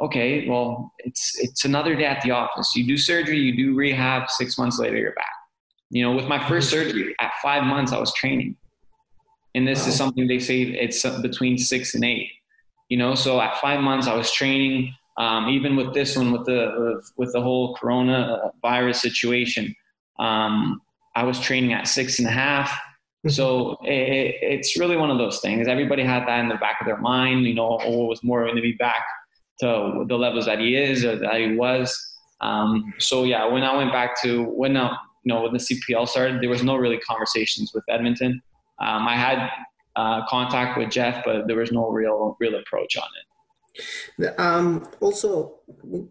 okay, well, it's it's another day at the office. You do surgery, you do rehab. Six months later, you're back. You know, with my first surgery, at five months, I was training, and this is something they say it's between six and eight. You know, so at five months, I was training. Um, even with this one, with the with the whole Corona virus situation, um, I was training at six and a half. Mm-hmm. So it, it's really one of those things. Everybody had that in the back of their mind. You know, oh, was more going to be back to the levels that he is or that he was. Um, so yeah, when I went back to when I, uh, you know when the CPL started, there was no really conversations with Edmonton. Um, I had uh, contact with Jeff, but there was no real real approach on it. Um, also,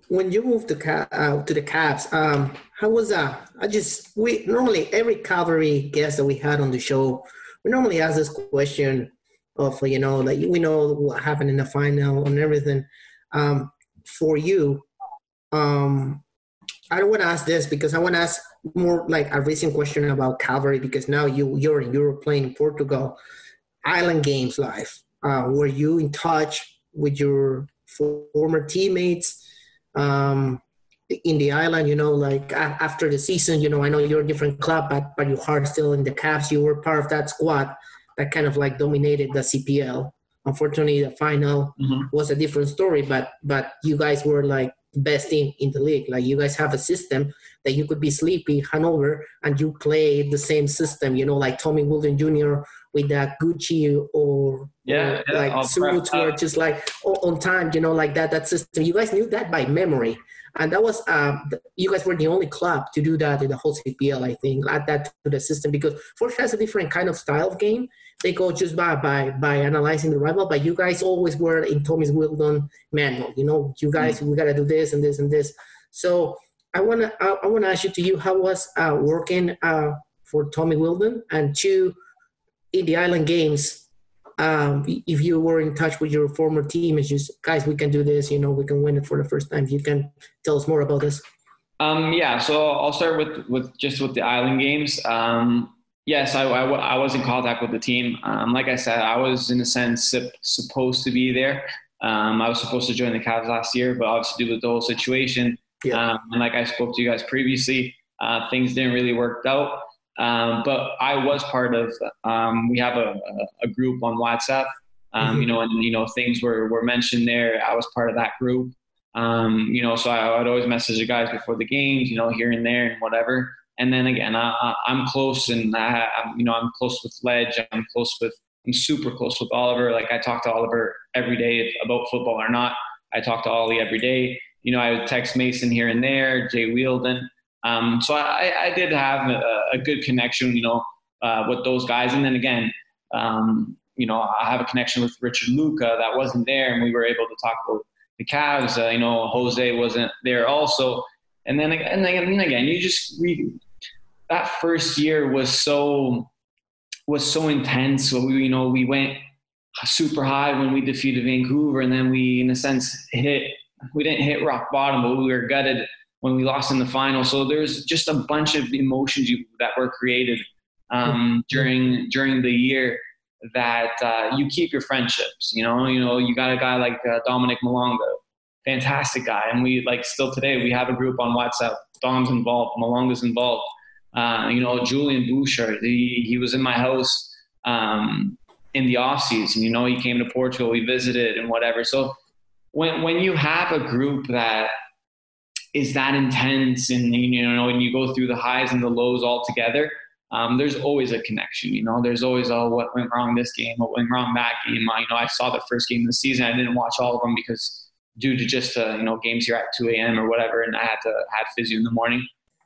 when you moved to uh, to the Cavs, um, how was that? I just we normally every Calvary guest that we had on the show, we normally ask this question of you know like we know what happened in the final and everything. Um, for you, um, I don't want to ask this because I want to ask more like a recent question about Calvary because now you you're in Europe playing Portugal, Island Games live. Uh, were you in touch with your former teammates um, in the island. You know, like after the season, you know, I know you're a different club, but but your heart still in the Cavs. You were part of that squad that kind of like dominated the CPL. Unfortunately, the final mm-hmm. was a different story, but but you guys were like best team in the league. Like you guys have a system that you could be sleepy, Hanover, and you play the same system. You know, like Tommy Wheeldon Jr with that Gucci or yeah, yeah like suits were just like on time, you know, like that that system. You guys knew that by memory, and that was um, you guys were the only club to do that in the whole CPL. I think add that to the system because Forge has a different kind of style of game. They go just by by by analyzing the rival, but you guys always were in Tommy's Wheeldon manual. You know, you guys mm-hmm. we gotta do this and this and this. So I wanna I, I wanna ask you to you how was uh, working uh, for Tommy Wheeldon and two in the island games, um, if you were in touch with your former team, it's just guys, we can do this. You know, we can win it for the first time. You can tell us more about this. Um, yeah, so I'll start with with just with the island games. Um, yes, I, I, I, was in contact with the team. Um, like I said, I was in a sense supposed to be there. Um, I was supposed to join the Cavs last year, but obviously due to the whole situation, yeah. Um, and like I spoke to you guys previously, uh, things didn't really work out. Um, but I was part of. Um, we have a, a, group on WhatsApp. Um, mm-hmm. You know, and you know things were were mentioned there. I was part of that group. Um, you know, so I would always message the guys before the games. You know, here and there and whatever. And then again, I, am close, and I, am you know I'm close with Ledge. I'm close with I'm super close with Oliver. Like I talk to Oliver every day about football or not. I talk to Ollie every day. You know, I would text Mason here and there, Jay Wheeldon. Um, so I, I, did have a, a, good connection, you know, uh, with those guys. And then again, um, you know, I have a connection with Richard Luca that wasn't there, and we were able to talk about the Cavs. Uh, you know, Jose wasn't there also. And then and then and again, you just read that first year was so was so intense. So we, you know, we went super high when we defeated Vancouver, and then we, in a sense, hit. We didn't hit rock bottom, but we were gutted when we lost in the final. So there's just a bunch of emotions you, that were created um, during during the year that uh, you keep your friendships. You know, you know, you got a guy like uh, Dominic Malonga, fantastic guy, and we like still today we have a group on WhatsApp. Dom's involved, Malonga's involved. Uh, you know, Julian Büscher, he, he was in my house um, in the off season. You know, he came to Portugal, we visited and whatever. So when when you have a group that is that intense and you know when you go through the highs and the lows all together um, there's always a connection you know? There's always oh what went wrong this game? What went wrong that game? I, you know i saw the first game of the season. I didn't watch all of them because due to just uh, you know games here at 2 a.m or whatever and i had to had physio in the morning.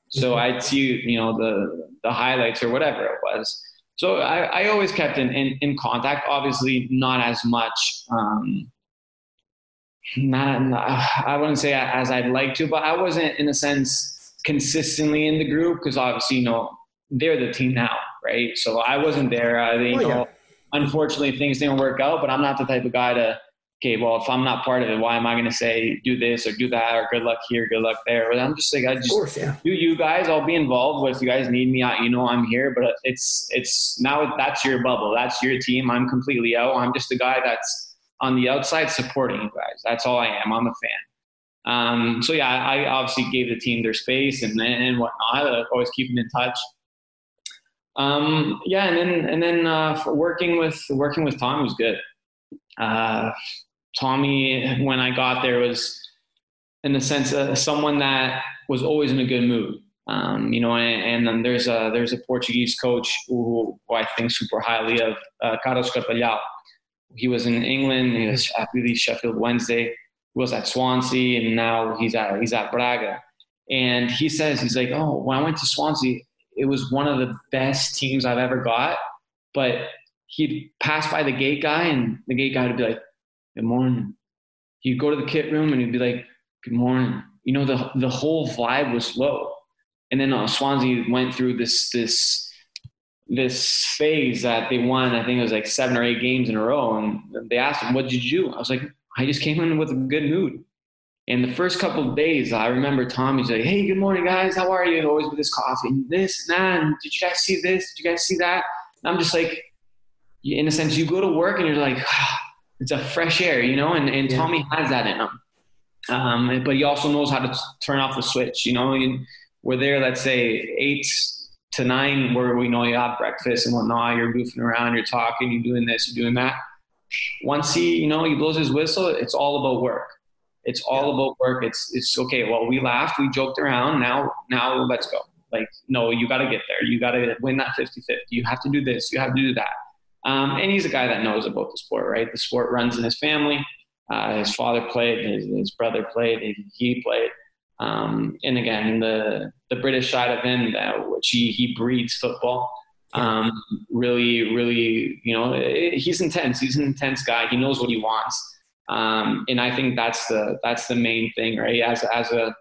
So mm-hmm. i'd see you know the the highlights or whatever it was. So i, I always kept in, in, in contact obviously not as much um, not, uh, I wouldn't say as I'd like to, but I wasn't in a sense consistently in the group because obviously, you know, they're the team now, right? So I wasn't there. I, you oh, know, yeah. unfortunately, things didn't work out. But I'm not the type of guy to, okay, well, if I'm not part of it, why am I going to say do this or do that or good luck here, good luck there? But I'm just like, I just course, yeah. do you guys. I'll be involved. If you guys need me, I, you know, I'm here. But it's it's now that's your bubble. That's your team. I'm completely out. I'm just a guy that's on the outside supporting you guys. That's all I am. I'm a fan. Um, so yeah, I obviously gave the team their space and and whatnot. always keeping in touch. Um, yeah, and then and then uh, working with working with Tommy was good. Uh, Tommy, when I got there, was in the sense uh, someone that was always in a good mood. Um, you know, and, and, then there's a there's a Portuguese coach who, who I think super highly of, uh, Carlos Carvalhal he was in England. He was at really Sheffield Wednesday. He was at Swansea, and now he's at he's at Braga. And he says he's like, oh, when I went to Swansea, it was one of the best teams I've ever got. But he'd pass by the gate guy, and the gate guy would be like, "Good morning." He'd go to the kit room, and he'd be like, "Good morning." You know, the the whole vibe was low. And then uh, Swansea went through this this this phase that they won, I think it was like seven or eight games in a row. And they asked him, What did you do? I was like, I just came in with a good mood. And the first couple of days, I remember Tommy's like, Hey, good morning, guys. How are you? Always with this coffee and this and that. And did you guys see this? Did you guys see that? And I'm just like, in a sense, you go to work and you're like, ah, it's a fresh air, you know? And, and yeah. Tommy has that in him. Um, but he also knows how to turn off the switch, you know? And we're there, let's say, eight to nine where we know you have breakfast and whatnot, you're goofing around, you're talking, you're doing this, you're doing that. Once he, you know, he blows his whistle, it's all about work. It's all yeah. about work. It's it's okay. Well, we laughed, we joked around. Now now let's go. Like, no, you got to get there. You got to win that 50-50. You have to do this. You have to do that. Um, and he's a guy that knows about the sport, right? The sport runs in his family. Uh, his father played, his, his brother played, he played. Um, and again, the the British side of him, that which he he breeds football. Um, really, really, you know, he's intense. He's an intense guy. He knows what he wants, um, and I think that's the that's the main thing, right? As as a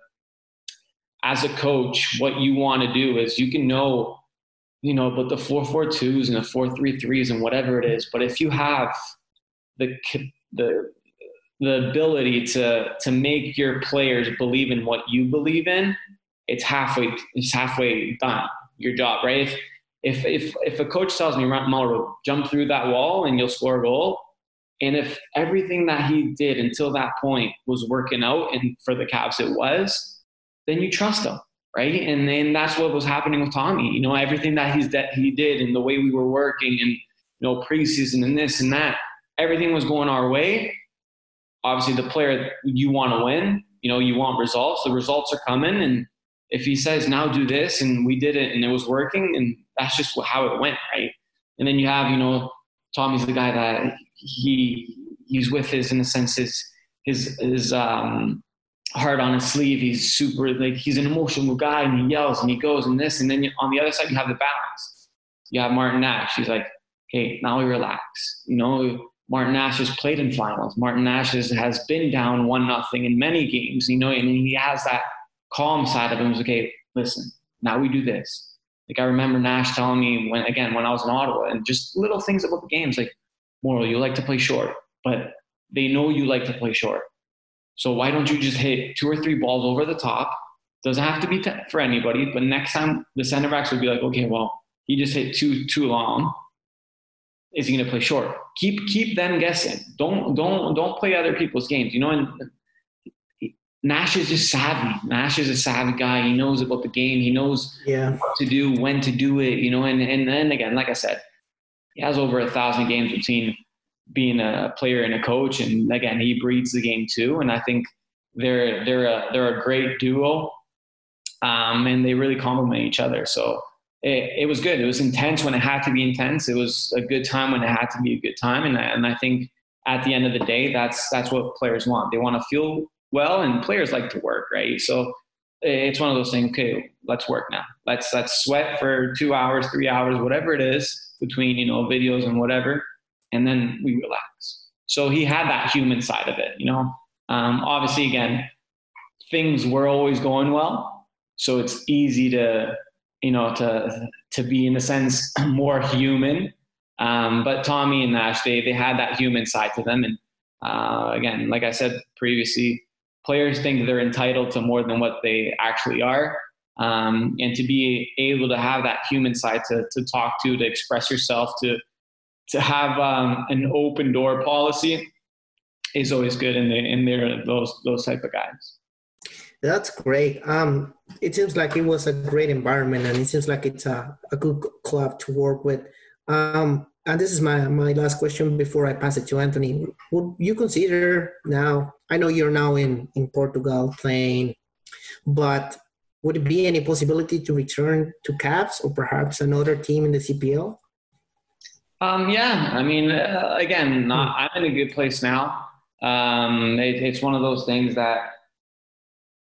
as a coach, what you want to do is you can know, you know, but the four four twos and the four three threes and whatever it is. But if you have the the the ability to to make your players believe in what you believe in, it's halfway it's halfway done your job, right? If if if, if a coach tells me Mauro, jump through that wall and you'll score a goal, and if everything that he did until that point was working out, and for the Cavs it was, then you trust him, right? And then that's what was happening with Tommy. You know, everything that he's that he did and the way we were working and you know preseason and this and that, everything was going our way obviously the player you want to win, you know, you want results. The results are coming, and if he says now do this, and we did it, and it was working, and that's just how it went, right? And then you have you know Tommy's the guy that he he's with his in a sense his his his um, heart on his sleeve. He's super like he's an emotional guy and he yells and he goes and this and then on the other side you have the balance. You have Martin Nash. He's like, okay, now we relax. You know, Martin Nash has played in finals. Martin Nash has, been down one nothing in many games. You know, and he has that calm side of him. He's like, okay, listen, now we do this. Like I remember Nash telling me when again when I was in Ottawa and just little things about the games like Mauro, you like to play short, but they know you like to play short. So why don't you just hit two or three balls over the top? Doesn't have to be t- for anybody, but next time the center backs would be like, okay, well, he just hit too too long. Is he going to play short? Keep keep them guessing. Don't don't don't play other people's games. You know, and Nash is just savvy. Nash is a savvy guy. He knows about the game. He knows yeah. what to do, when to do it. You know, and and then again, like I said, he has over a thousand games between being a player and a coach, and again, he breeds the game too. And I think they're they're a they're a great duo, um, and they really complement each other. So it, it was good. It was intense when it had to be intense. It was a good time when it had to be a good time, and I, and I think at the end of the day, that's that's what players want. They want to feel well, and players like to work, right? So it's one of those things. Okay, let's work now. Let's let's sweat for two hours, three hours, whatever it is between you know videos and whatever, and then we relax. So he had that human side of it, you know. Um, obviously, again, things were always going well, so it's easy to you know to to be in a sense more human. Um, but Tommy and Nash, they they had that human side to them, and uh, again, like I said previously, players think they're entitled to more than what they actually are. Um, and to be able to have that human side to, to talk to, to express yourself, to to have um, an open door policy is always good in the, in there those those type of guys. That's great. Um, it seems like it was a great environment, and it seems like it's a, a good club to work with. Um, and this is my, my last question before I pass it to Anthony. Would you consider now, I know you're now in, in Portugal playing, but would it be any possibility to return to Cavs or perhaps another team in the CPL? Um, yeah, I mean, uh, again, hmm. I'm in a good place now. Um, it, it's one of those things that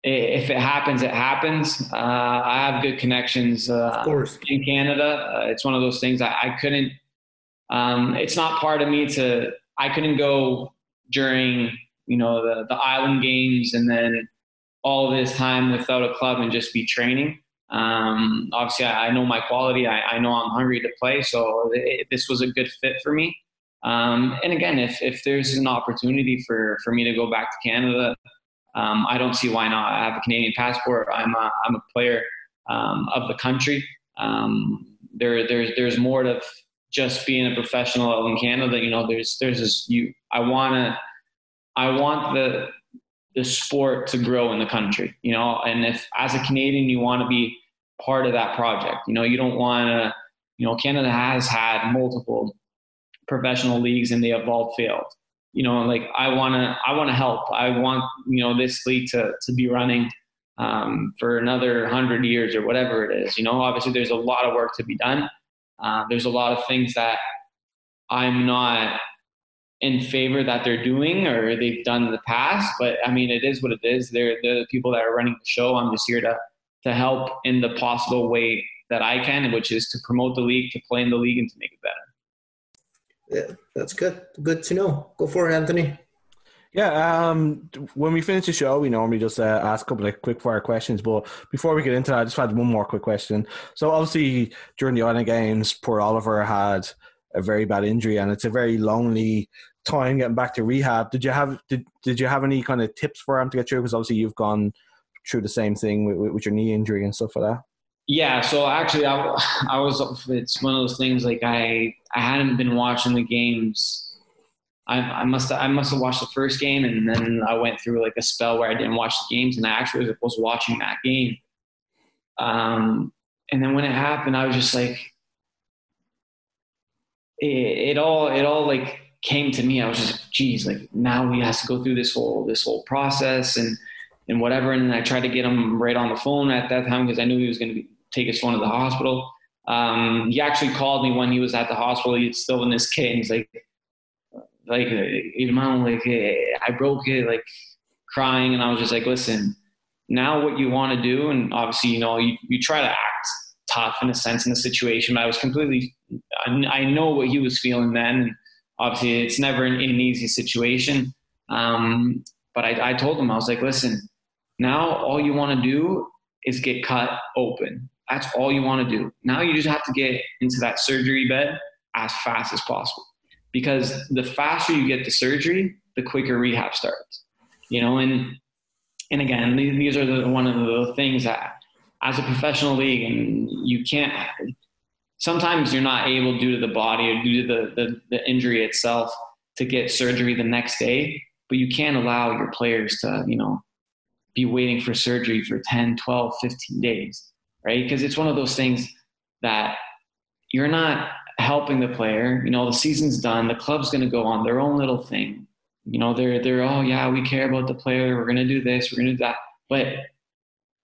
if it happens, it happens. Uh, I have good connections uh, in Canada. Uh, it's one of those things I, I couldn't. Um, it's not part of me to. I couldn't go during you know the the island games and then all this time without a club and just be training. Um, obviously, I, I, know my quality. I, I, know I'm hungry to play, so it, this was a good fit for me. Um, and again, if if there's an opportunity for for me to go back to Canada um, I don't see why not. I have a Canadian passport. I'm a, I'm a player um, of the country. Um, there, there's, there's more to just being a professional in Canada. You know, there's, there's this, you, I want to, I want the, the sport to grow in the country, you know, and if as a Canadian, you want to be part of that project, you know, you don't want to, you know, Canada has had multiple professional leagues and they have all failed you know, like I want to, I want to help. I want, you know, this league to, to be running um, for another hundred years or whatever it is. You know, obviously there's a lot of work to be done. Uh, there's a lot of things that I'm not in favor that they're doing or they've done in the past. But I mean, it is what it is. They're, they're the people that are running the show. I'm just here to, to help in the possible way that I can, which is to promote the league, to play in the league and to make it better yeah, that's good. Good to know. Go for it, Anthony. Yeah, um, when we finish the show, we normally just uh, ask a couple of quick fire questions. But before we get into that, I just had one more quick question. So, obviously, during the Island Games, poor Oliver had a very bad injury, and it's a very lonely time getting back to rehab. Did you have did Did you have any kind of tips for him to get through? Because obviously, you've gone through the same thing with, with your knee injury and stuff like that. Yeah, so actually, I, I was. It's one of those things. Like I, I hadn't been watching the games. I, I must, I must have watched the first game, and then I went through like a spell where I didn't watch the games, and I actually was watching that game. Um, and then when it happened, I was just like, it, it all, it all like came to me. I was just, geez, like now we have to go through this whole, this whole process, and and whatever. And I tried to get him right on the phone at that time because I knew he was going to take his phone to the hospital. Um, he actually called me when he was at the hospital. He's still in his kit. He's like, like, you know, like, I broke it, like, crying. And I was just like, listen, now what you want to do, and obviously, you know, you, you try to act tough in a sense in the situation, but I was completely, I know what he was feeling then. And obviously, it's never an, an easy situation. Um, but I, I told him, I was like, listen, now all you want to do is get cut open. That's all you want to do. Now you just have to get into that surgery bed as fast as possible. Because the faster you get to surgery, the quicker rehab starts. You know, and and again, these are the, one of the things that as a professional league, and you can't. Sometimes you're not able, due to the body or due to the, the, the injury itself, to get surgery the next day. But you can't allow your players to, you know, be waiting for surgery for 10, 12, 15 days, right? Because it's one of those things that you're not helping the player. You know, the season's done. The club's going to go on their own little thing. You know, they're they're oh yeah, we care about the player. We're going to do this. We're going to do that. But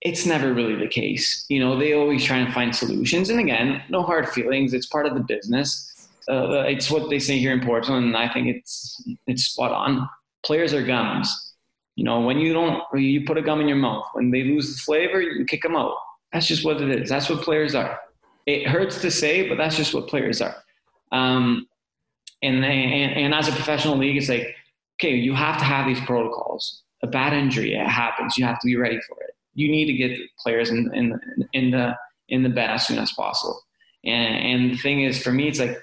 it's never really the case. You know, they always try and find solutions. And again, no hard feelings. It's part of the business. Uh, it's what they say here in Portugal, and I think it's it's spot on. Players are gums you know, when you don't, you put a gum in your mouth. When they lose the flavor, you kick them out. That's just what it is. That's what players are. It hurts to say, but that's just what players are. Um, and, they, and, and as a professional league, it's like, okay, you have to have these protocols. A bad injury, it happens. You have to be ready for it. You need to get the players in, in, in the in the bed as soon as possible. And, and the thing is, for me, it's like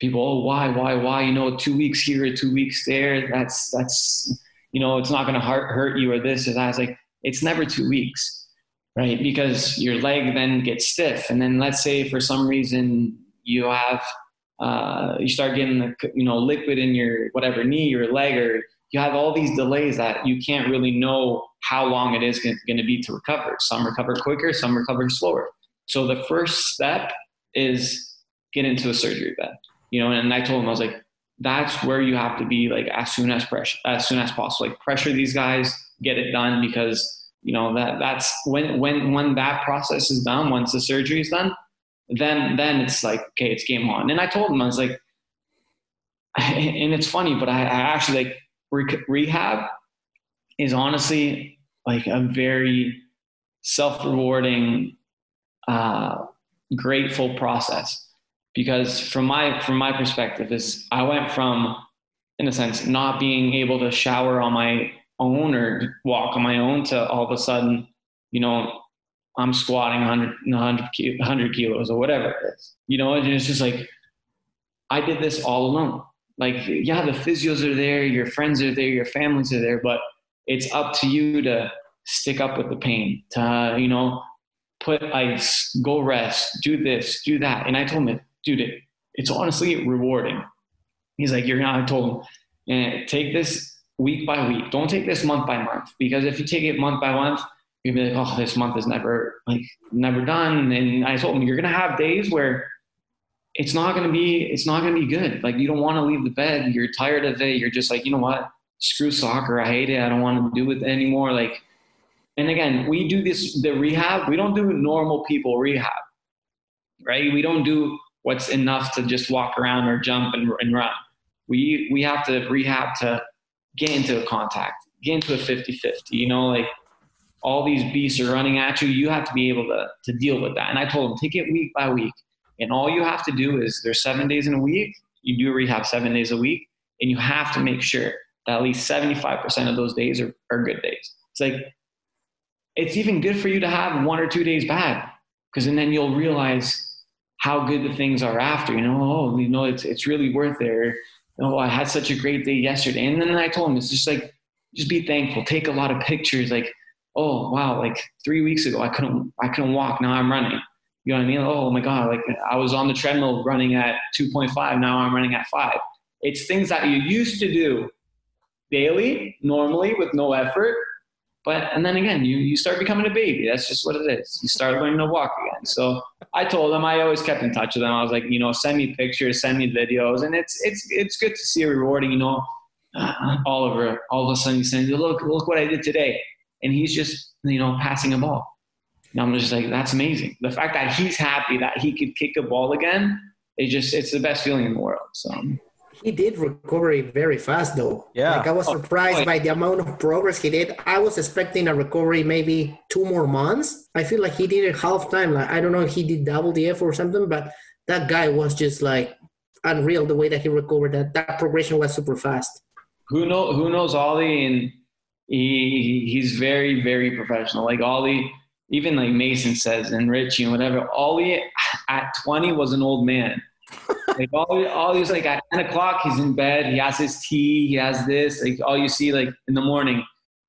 people, oh, why, why, why? You know, two weeks here, two weeks there. That's that's you know, it's not going to hurt, hurt you or this or that. It's like, it's never two weeks, right? Because your leg then gets stiff. And then let's say for some reason you have, uh, you start getting the, you know, liquid in your whatever knee or leg or you have all these delays that you can't really know how long it is going to be to recover. Some recover quicker, some recover slower. So the first step is get into a surgery bed. You know, and I told him I was like, that's where you have to be like as soon as pressure as soon as possible like pressure these guys get it done because you know that that's when when when that process is done once the surgery is done then then it's like okay it's game on. And i told him i was like and it's funny but i, I actually like re- rehab is honestly like a very self-rewarding uh, grateful process. Because from my from my perspective is I went from in a sense not being able to shower on my own or walk on my own to all of a sudden you know I'm squatting 100 100, 100 kilos or whatever it is. You know and it's just like I did this all alone. Like yeah the physios are there your friends are there your families are there but it's up to you to stick up with the pain to you know put ice go rest do this do that. And i told him dude, it, it's honestly rewarding. He's like, you're not, I told him, eh, take this week by week. Don't take this month by month because if you take it month by month, you'll be like, oh, this month is never like never done. And I told him, you're gonna have days where it's not gonna be, it's not gonna be good. Like you don't want to leave the bed. You're tired of it. You're just like, you know what? Screw soccer. I hate it. I don't want to do it anymore. Like, and again, we do this the rehab. We don't do normal people rehab, right? We don't do what's enough to just walk around or jump and, and run. We, we have to rehab to get into a contact, get into a 50 50. You know, like all these beasts are running at you. You have to be able to, to deal with that. And I told them, take it week by week. And all you have to do is there's seven days in a week. You do rehab seven days a week. And you have to make sure that at least 75% of those days are, are good days. It's like, it's even good for you to have one or two days bad because and then you'll realize how good the things are after. You know, oh, you know, it's it's really worth it. Oh, I had such a great day yesterday, and then I told him it's just like just be thankful. Take a lot of pictures. Like, oh wow, like three weeks ago I couldn't I couldn't walk. Now I'm running. You know what I mean? Oh my god, like I was on the treadmill running at 2.5. Now I'm running at five. It's things that you used to do daily, normally with no effort, but and then again, you you start becoming a baby. That's just what it is. You start learning to walk again. So I told them I always kept in touch with them. I was like, you know, send me pictures, send me videos, and it's it's it's good to see a rewarding. You know, uh, Oliver all of a sudden he sends, look look what I did today, and he's just you know passing a ball. And I'm just like, that's amazing. The fact that he's happy that he could kick a ball again, it just it's the best feeling in the world. So He did recover it very fast, though. Yeah. Like I was Oh, surprised oh, by the amount of progress he did. I was expecting a recovery maybe two more months. I feel like he did it half time. Like I don't know if he did double the effort or something, but that guy was just like unreal the way that he recovered. That that progression was super fast. who know who knows Ollie and he he's very very professional. Like Ollie, even like Mason says and Richie and whatever. Ollie at 20 was an old man. like Ollie, Ollie's like at 10 o'clock he's in bed. He has his tea. He has this. Like all you see like in the morning.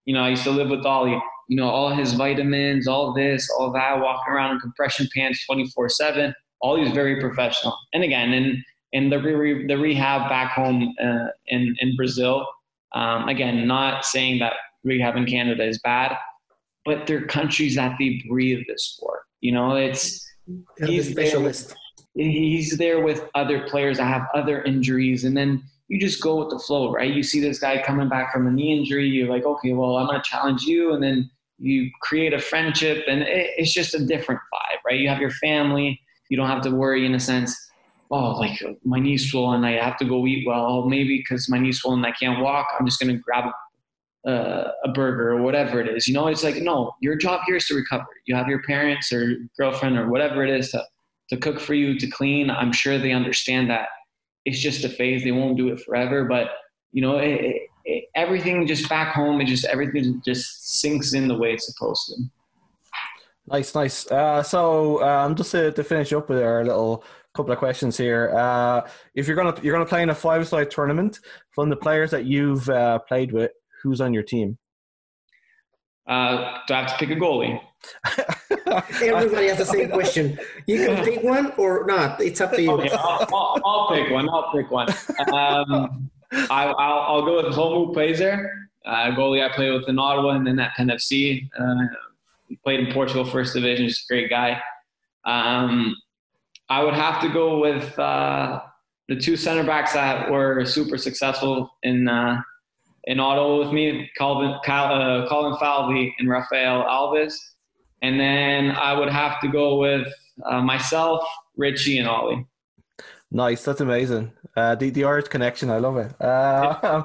You know, I used to live with Ollie. You know, all his vitamins, all this, all that, walking around in compression pants 24 seven. Ollie's very professional. And again, in in the re- the rehab back home uh, in in Brazil. Um, again, not saying that rehab in Canada is bad, but they're countries that they breathe this sport. You know, it's have the He's specialist. He's there with other players that have other injuries, and then you just go with the flow, right? You see this guy coming back from a knee injury, you're like, okay, well, I'm to challenge you, and then you create a friendship, and it, it's just a different vibe, right? You have your family, you don't have to worry in a sense. Oh, like my knee's swollen, I have to go eat well. Oh, maybe because my knee's swollen, I can't walk. I'm just to grab a burger or whatever it is. You know, it's like no, your job here is to recover. You have your parents or girlfriend or whatever it is to to cook for you, to clean. I'm sure they understand that it's just a phase. They won't do it forever, but you know, it, it, everything just back home, it just everything just sinks in the way it's supposed to. Nice, nice. Uh, so um, just to, to finish up with our little couple of questions here. Uh, if you're gonna you're gonna play in a five side tournament, from the players that you've uh, played with, who's on your team? Uh, do I have to pick a goalie? Everybody has the same question. You can pick one or not. It's up to you. Okay, I'll, I'll, I'll pick one. I'll pick one. Um, I, I'll, I'll go with Homo who plays. Uh, goalie I played with in Ottawa and then at Penn FC. Uh, played in Portugal First Division. Just a great guy. Um, I would have to go with uh, the two center backs that were super successful in uh, in Ottawa with me, Calvin, Cal, uh, Colin Falvey and Rafael Alves. And then I would have to go with uh, myself, Richie, and Ollie. Nice, that's amazing. Uh, the the Irish connection, I love it. Uh,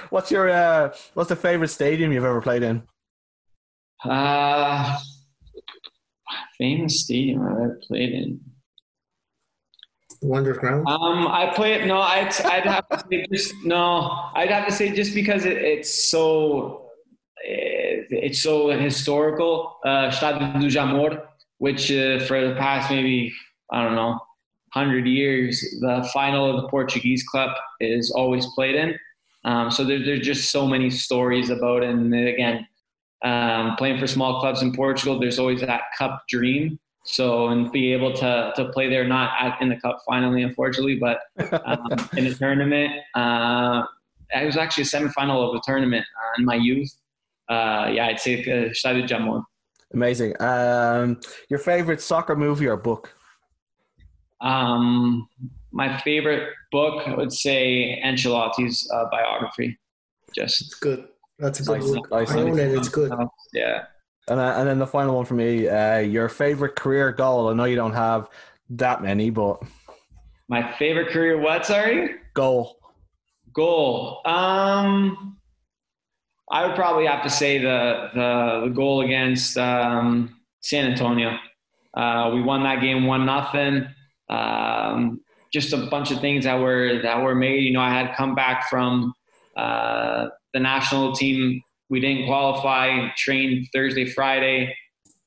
what's your uh, what's the favorite stadium you've ever played in? Uh, famous stadium I've ever played in. Wonder Ground. Um, I play it. No, I'd, I'd have to say just no. I'd have to say just because it, it's so it, it's so historical. Uh, do Jamor, which uh, for the past maybe I don't know hundred years, the final of the Portuguese Cup is always played in. Um, so there, there's just so many stories about it. And again, um, playing for small clubs in Portugal, there's always that cup dream. So and be able to to play there, not at, in the cup finally, unfortunately, but um, in a tournament. Uh, it was actually a semifinal of a tournament uh, in my youth. Uh, yeah, I'd say uh, Stade Jamor. Amazing. Um, your favorite soccer movie or book? Um, my favorite book, I would say Ancelotti's uh, biography. Just It's good. That's a good Nice, book. nice, I own it. It's good. yeah. And uh, and then the final one for me, uh, your favorite career goal. I know you don't have that many, but My favorite career, what? Sorry. goal. Goal. Um, I would probably have to say the the, the goal against um, San Antonio. Uh, we won that game one nothing. Um, just a bunch of things that were that were made. You know, I had come back from uh, the national team. We didn't qualify. Trained Thursday, Friday.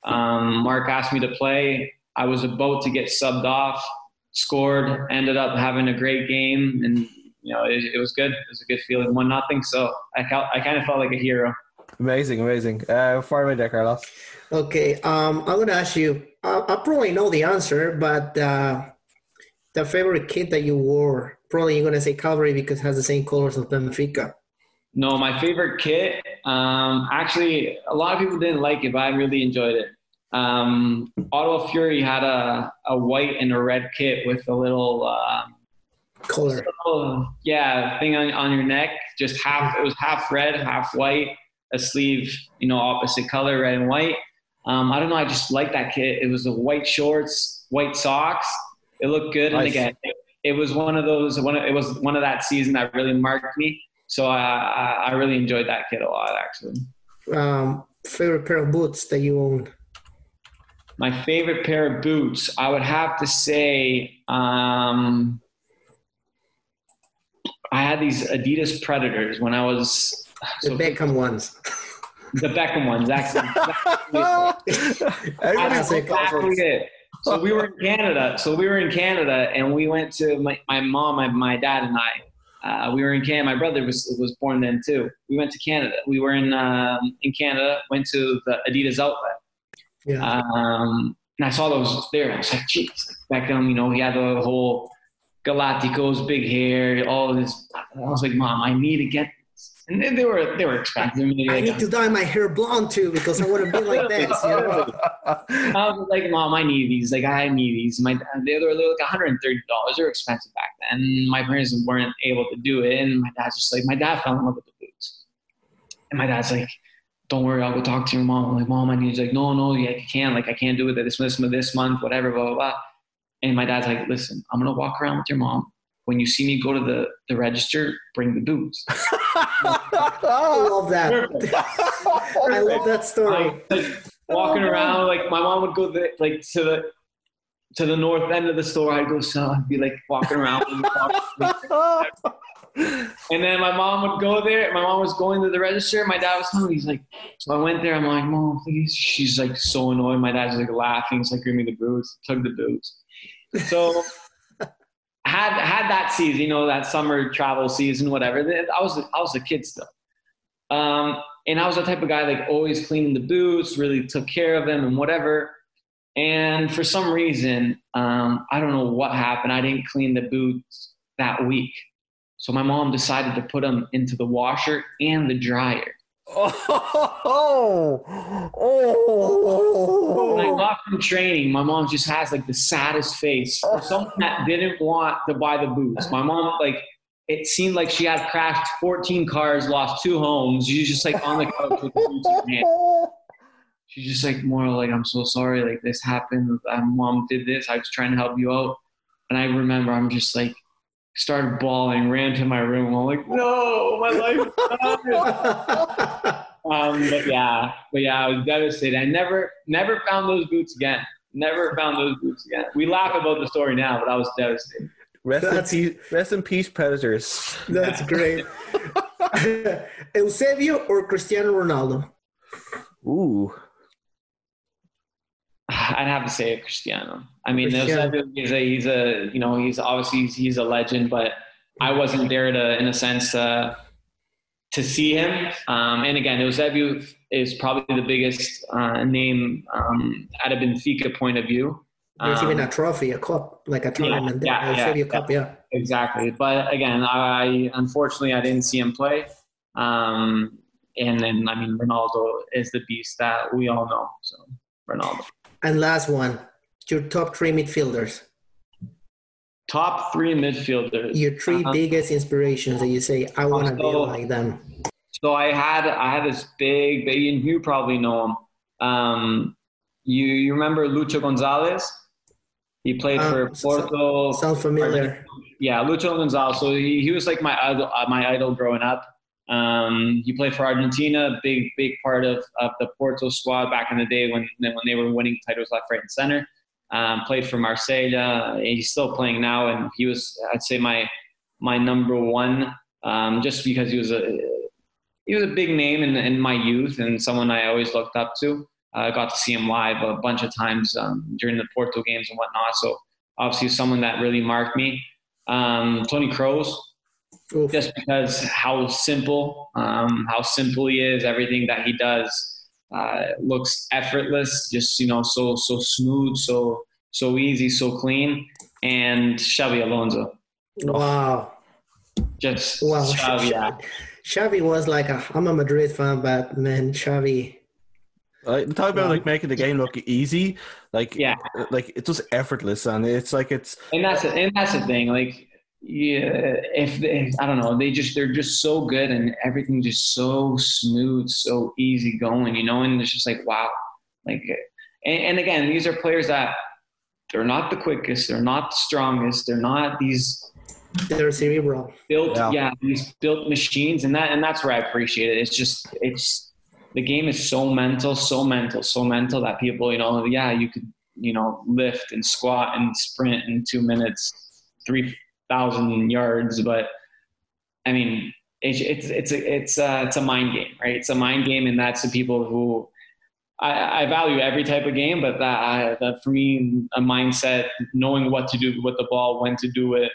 Um, Mark asked me to play. I was about to get subbed off. Scored. Ended up having a great game, and you know it, it was good. It was a good feeling. One nothing. So I felt, I kind of felt like a hero. Amazing, amazing. Uh, far away there, Carlos. Okay. Um, I'm gonna ask you. I, I probably know the answer, but uh, the favorite kit that you wore. Probably you're gonna say Calvary because it has the same colors of Benfica. No, my favorite kit. Um, actually, a lot of people didn't like it, but I really enjoyed it. Um, Ottawa Fury had a, a white and a red kit with a little, uh, Color. little yeah thing on, on your neck. Just half. It was half red, half white. A sleeve, you know, opposite color, red and white. Um, I don't know. I just like that kit. It was the white shorts, white socks. It looked good, Nice. and again, it, it was one of those. One of, it was one of that season that really marked me. So I, I, I really enjoyed that kit a lot, actually. Um, favorite pair of boots that you own? My favorite pair of boots, I would have to say, um, I had these Adidas Predators when I was The so Beckham ones. the Beckham ones. Actually, exactly it. So we were in Canada. So we were in Canada, and we went to my, my mom, my, my dad, and I. Uh, we were in Canada. My brother was was born then too. We went to Canada. We were in um, in Canada. Went to the Adidas outlet. Yeah. Um, and I saw those there. I was like, geez, Beckham, you know, he had the whole Galacticos, big hair, all this. I was like, Mom, I need to get. And then they were they were expensive. I mean, I need to dye my hair blonde too because I want to be like this. You know? I was like, Mom, I need these. Like, I need these. My they were like 130 dollars. They were expensive back then. My parents weren't able to do it, and my dad's just like, my dad fell in love with the boots, and my dad's like, don't worry, I'll go talk to your mom. I'm like, Mom, I need. He's like, No, no, yeah, you can't. Like, I can't do it this this this month, whatever, blah blah blah. And my dad's like, Listen, I'm gonna walk around with your mom. When you see me go to the, the register, bring the boots. I love that. I love that story. I, like, walking oh, around, like my mom would go the, like to the to the north end of the store. I'd go so I'd be like walking around. and then my mom would go there. My mom was going to the register. My dad was home. He's like, so I went there. I'm like, mom, please. She's like so annoyed. My dad's like laughing. He's like, give me the boots. Took the boots. So had had that season, you know, that summer travel season, whatever. I was I was a kid still. Um, and I was the type of guy like always cleaning the boots, really took care of them and whatever. And for some reason, um, I don't know what happened. I didn't clean the boots that week. So my mom decided to put them into the washer and the dryer. Oh, oh, When I oh. got from training, my mom just has like the saddest face for someone that didn't want to buy the boots. My mom, like, it seemed like she had crashed 14 cars, lost two homes. She's just like on the couch with the boots in her hand. She's just like, more like, I'm so sorry. Like, this happened. My mom did this. I was trying to help you out. And I remember I'm just like, started bawling, ran to my room. I'm like, no, my life is done. Um, but yeah, but yeah, I was devastated. I never, never found those boots again. Never found those boots again. We laugh about the story now, but I was devastated. Rest in peace, rest in peace, Predators. That's great. Eusebio or Cristiano Ronaldo? Ooh, I'd have to say Cristiano. I mean, Cristiano. Eusebio, he's a, he's a, you know, he's obviously he's, he's a legend, but I wasn't there to, in a sense, uh, to see him. Um, and again, Eusebio is probably the biggest uh, name um, at a Benfica point of view. There's Um, even a trophy, a cup, like a tournament. yeah, yeah, Eusebio yeah. Cup, yeah. Exactly. But again, I unfortunately I didn't see him play. Um, and then I mean Ronaldo is the beast that we all know. So Ronaldo. And last one, your top three midfielders. Top three midfielders. Your 3 Uh-huh. biggest inspirations that you say, I want to be like them. So I had I had this big, big and you probably know him. Um, you you remember Lucho Gonzalez? He played Uh, for Porto. Sound familiar? Yeah, Lucho Gonzalez. So he, he was like my idol, my idol growing up. Um, he played for Argentina, big big part of, of the Porto squad back in the day when when they were winning titles left, right, and center. Um, played for Marseille. He's still playing now, and he was I'd say my my number one, um, just because he was a he was a big name in, in my youth and someone I always looked up to. I got to see him live a bunch of times um, during the Porto games and whatnot. So obviously someone that really marked me. Um, Tony Kroos, Oof. just because how simple, um, how simple he is, everything that he does uh, looks effortless, just you know, so so smooth, so so easy, so clean. And Xabi Alonso, Wow. just Wow. Xabi. Xabi was like a, I'm a Madrid fan, but man, Xabi. like, talk about like making the game look easy. Like Yeah. like it's just effortless, and it's like it's and that's and that's the thing. Like, yeah, if, if I don't know, they just they're just so good, and everything just so smooth, so easy going, you know. And it's just like, wow, Like, and, and again, these are players that they're not the quickest, they're not the strongest, they're not these They're cerebral. built Yeah. yeah. these built machines and that and that's where i appreciate it it's just it's the game is so mental so mental so mental that people you know yeah you could you know lift and squat and sprint in two minutes 3000 yards but i mean it's it's it's a, it's a, it's a mind game right it's a mind game and that's the people who I, I value every type of game, but that, I, that for me, a mindset, knowing what to do with the ball, when to do it,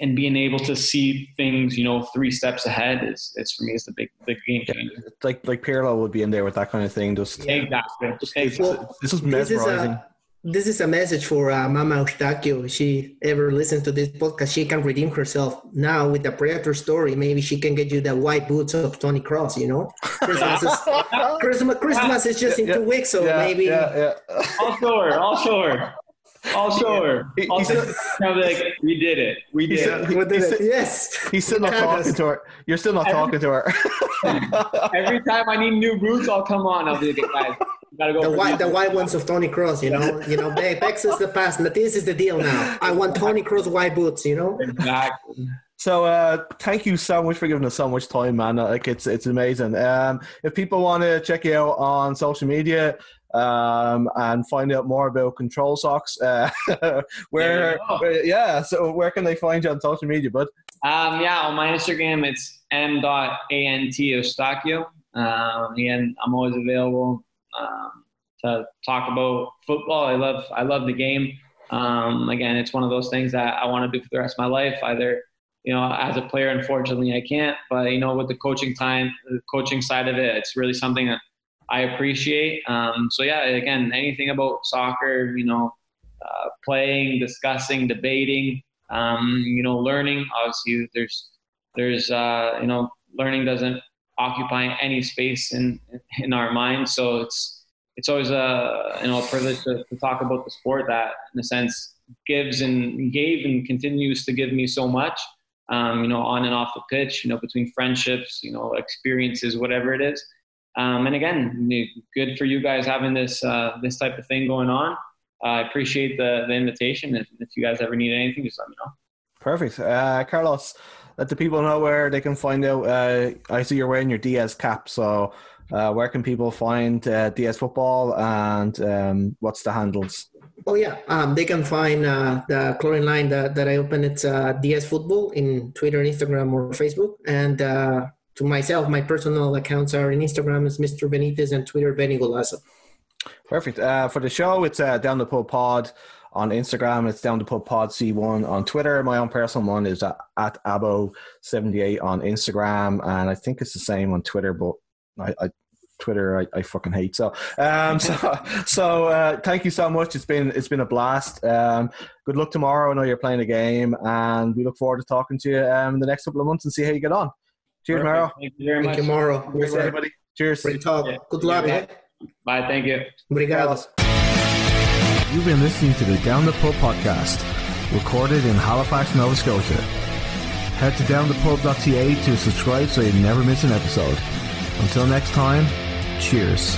and being able to see things, you know, three steps ahead is, is for me is the big, big game changer. It's like like Pirlo would be in there with that kind of thing. Just Exactly. it's, exactly. this is This is mesmerizing. a this is a message for uh, Mama Eustáquio. If she ever listens to this podcast, she can redeem herself now with the Predator story. Maybe she can get you the white boots of Tony Kroos. You know, Christmas is, Christmas, Christmas is just in Yeah, two weeks, so yeah, maybe yeah, yeah. I'll show her. I'll show her. I'll show her. He- I'll he just I'll be like, we did it. We He did said- it. he- What did he it? said- yes. He's still not talking to her. You're still not talking to her. Every time I need new boots, I'll come on. I'll be like, guys, we gotta go. The white, the white ones of Tony Kroos, you know, you know, Be- Bex is the past, but this is the deal now. I want Tony Kroos white boots, you know. Exactly. So uh, thank you so much for giving us so much time, man. Like it's it's amazing. Um, if people want to check you out on social media um, and find out more about Control Socks, uh, where There you go. where- yeah, so where can they find you on social media? bud? Um, yeah, on my Instagram, it's m.ant Eustachio. Um, again, I'm always available um, to talk about football. I love I love the game. Um, again, it's one of those things that I want to do for the rest of my life. Either you know, as a player, unfortunately, I can't. But you know, with the coaching time, the coaching side of it, it's really something that I appreciate. Um, so yeah, again, anything about soccer, you know, uh, playing, discussing, debating, um, you know, learning. Obviously, there's there's uh, you know, learning doesn't occupy any space in in our minds. So it's it's always a you know a privilege to, to talk about the sport that, in a sense, gives and gave and continues to give me so much. Um, you know, on and off the pitch. You know, between friendships, you know, experiences, whatever it is. Um, and again, good for you guys having this uh, this type of thing going on. I appreciate the the invitation. If, if you guys ever need anything, just let me know. perfect, uh, Carlos. Let the people know where they can find out. Uh, I see you're wearing your DS cap, so uh, where can people find uh, DS football and um, what's the handles? Oh yeah, um, they can find uh, the chlorine line that, that I opened. It's uh, DS Football in Twitter, and Instagram, or Facebook. And uh, to myself, my personal accounts are in Instagram is Mr. Benitez and Twitter Benny Golazo. Perfect. Uh, for the show, it's uh, Down the Pub Pod on Instagram. It's Down to Pub Pod C1 on Twitter. My own personal one is at, at Abo78 on Instagram. And I think it's the same on Twitter, but I, I Twitter I, I fucking hate. So um so so uh, thank you so much. It's been it's been a blast. Um good luck tomorrow. I know you're playing a game and we look forward to talking to you um in the next couple of months and see how you get on. Cheers, Mauro. Thank you very Thank much. you, Mauro. Cheers, everybody. Cheers. Great talk. Yeah. Good luck. Yeah. Bye. Thank you. Obrigado. You've been listening to the Down the Pub podcast, recorded in Halifax, Nova Scotia. Head to downthepub.ca to subscribe so you never miss an episode. Until next time, cheers.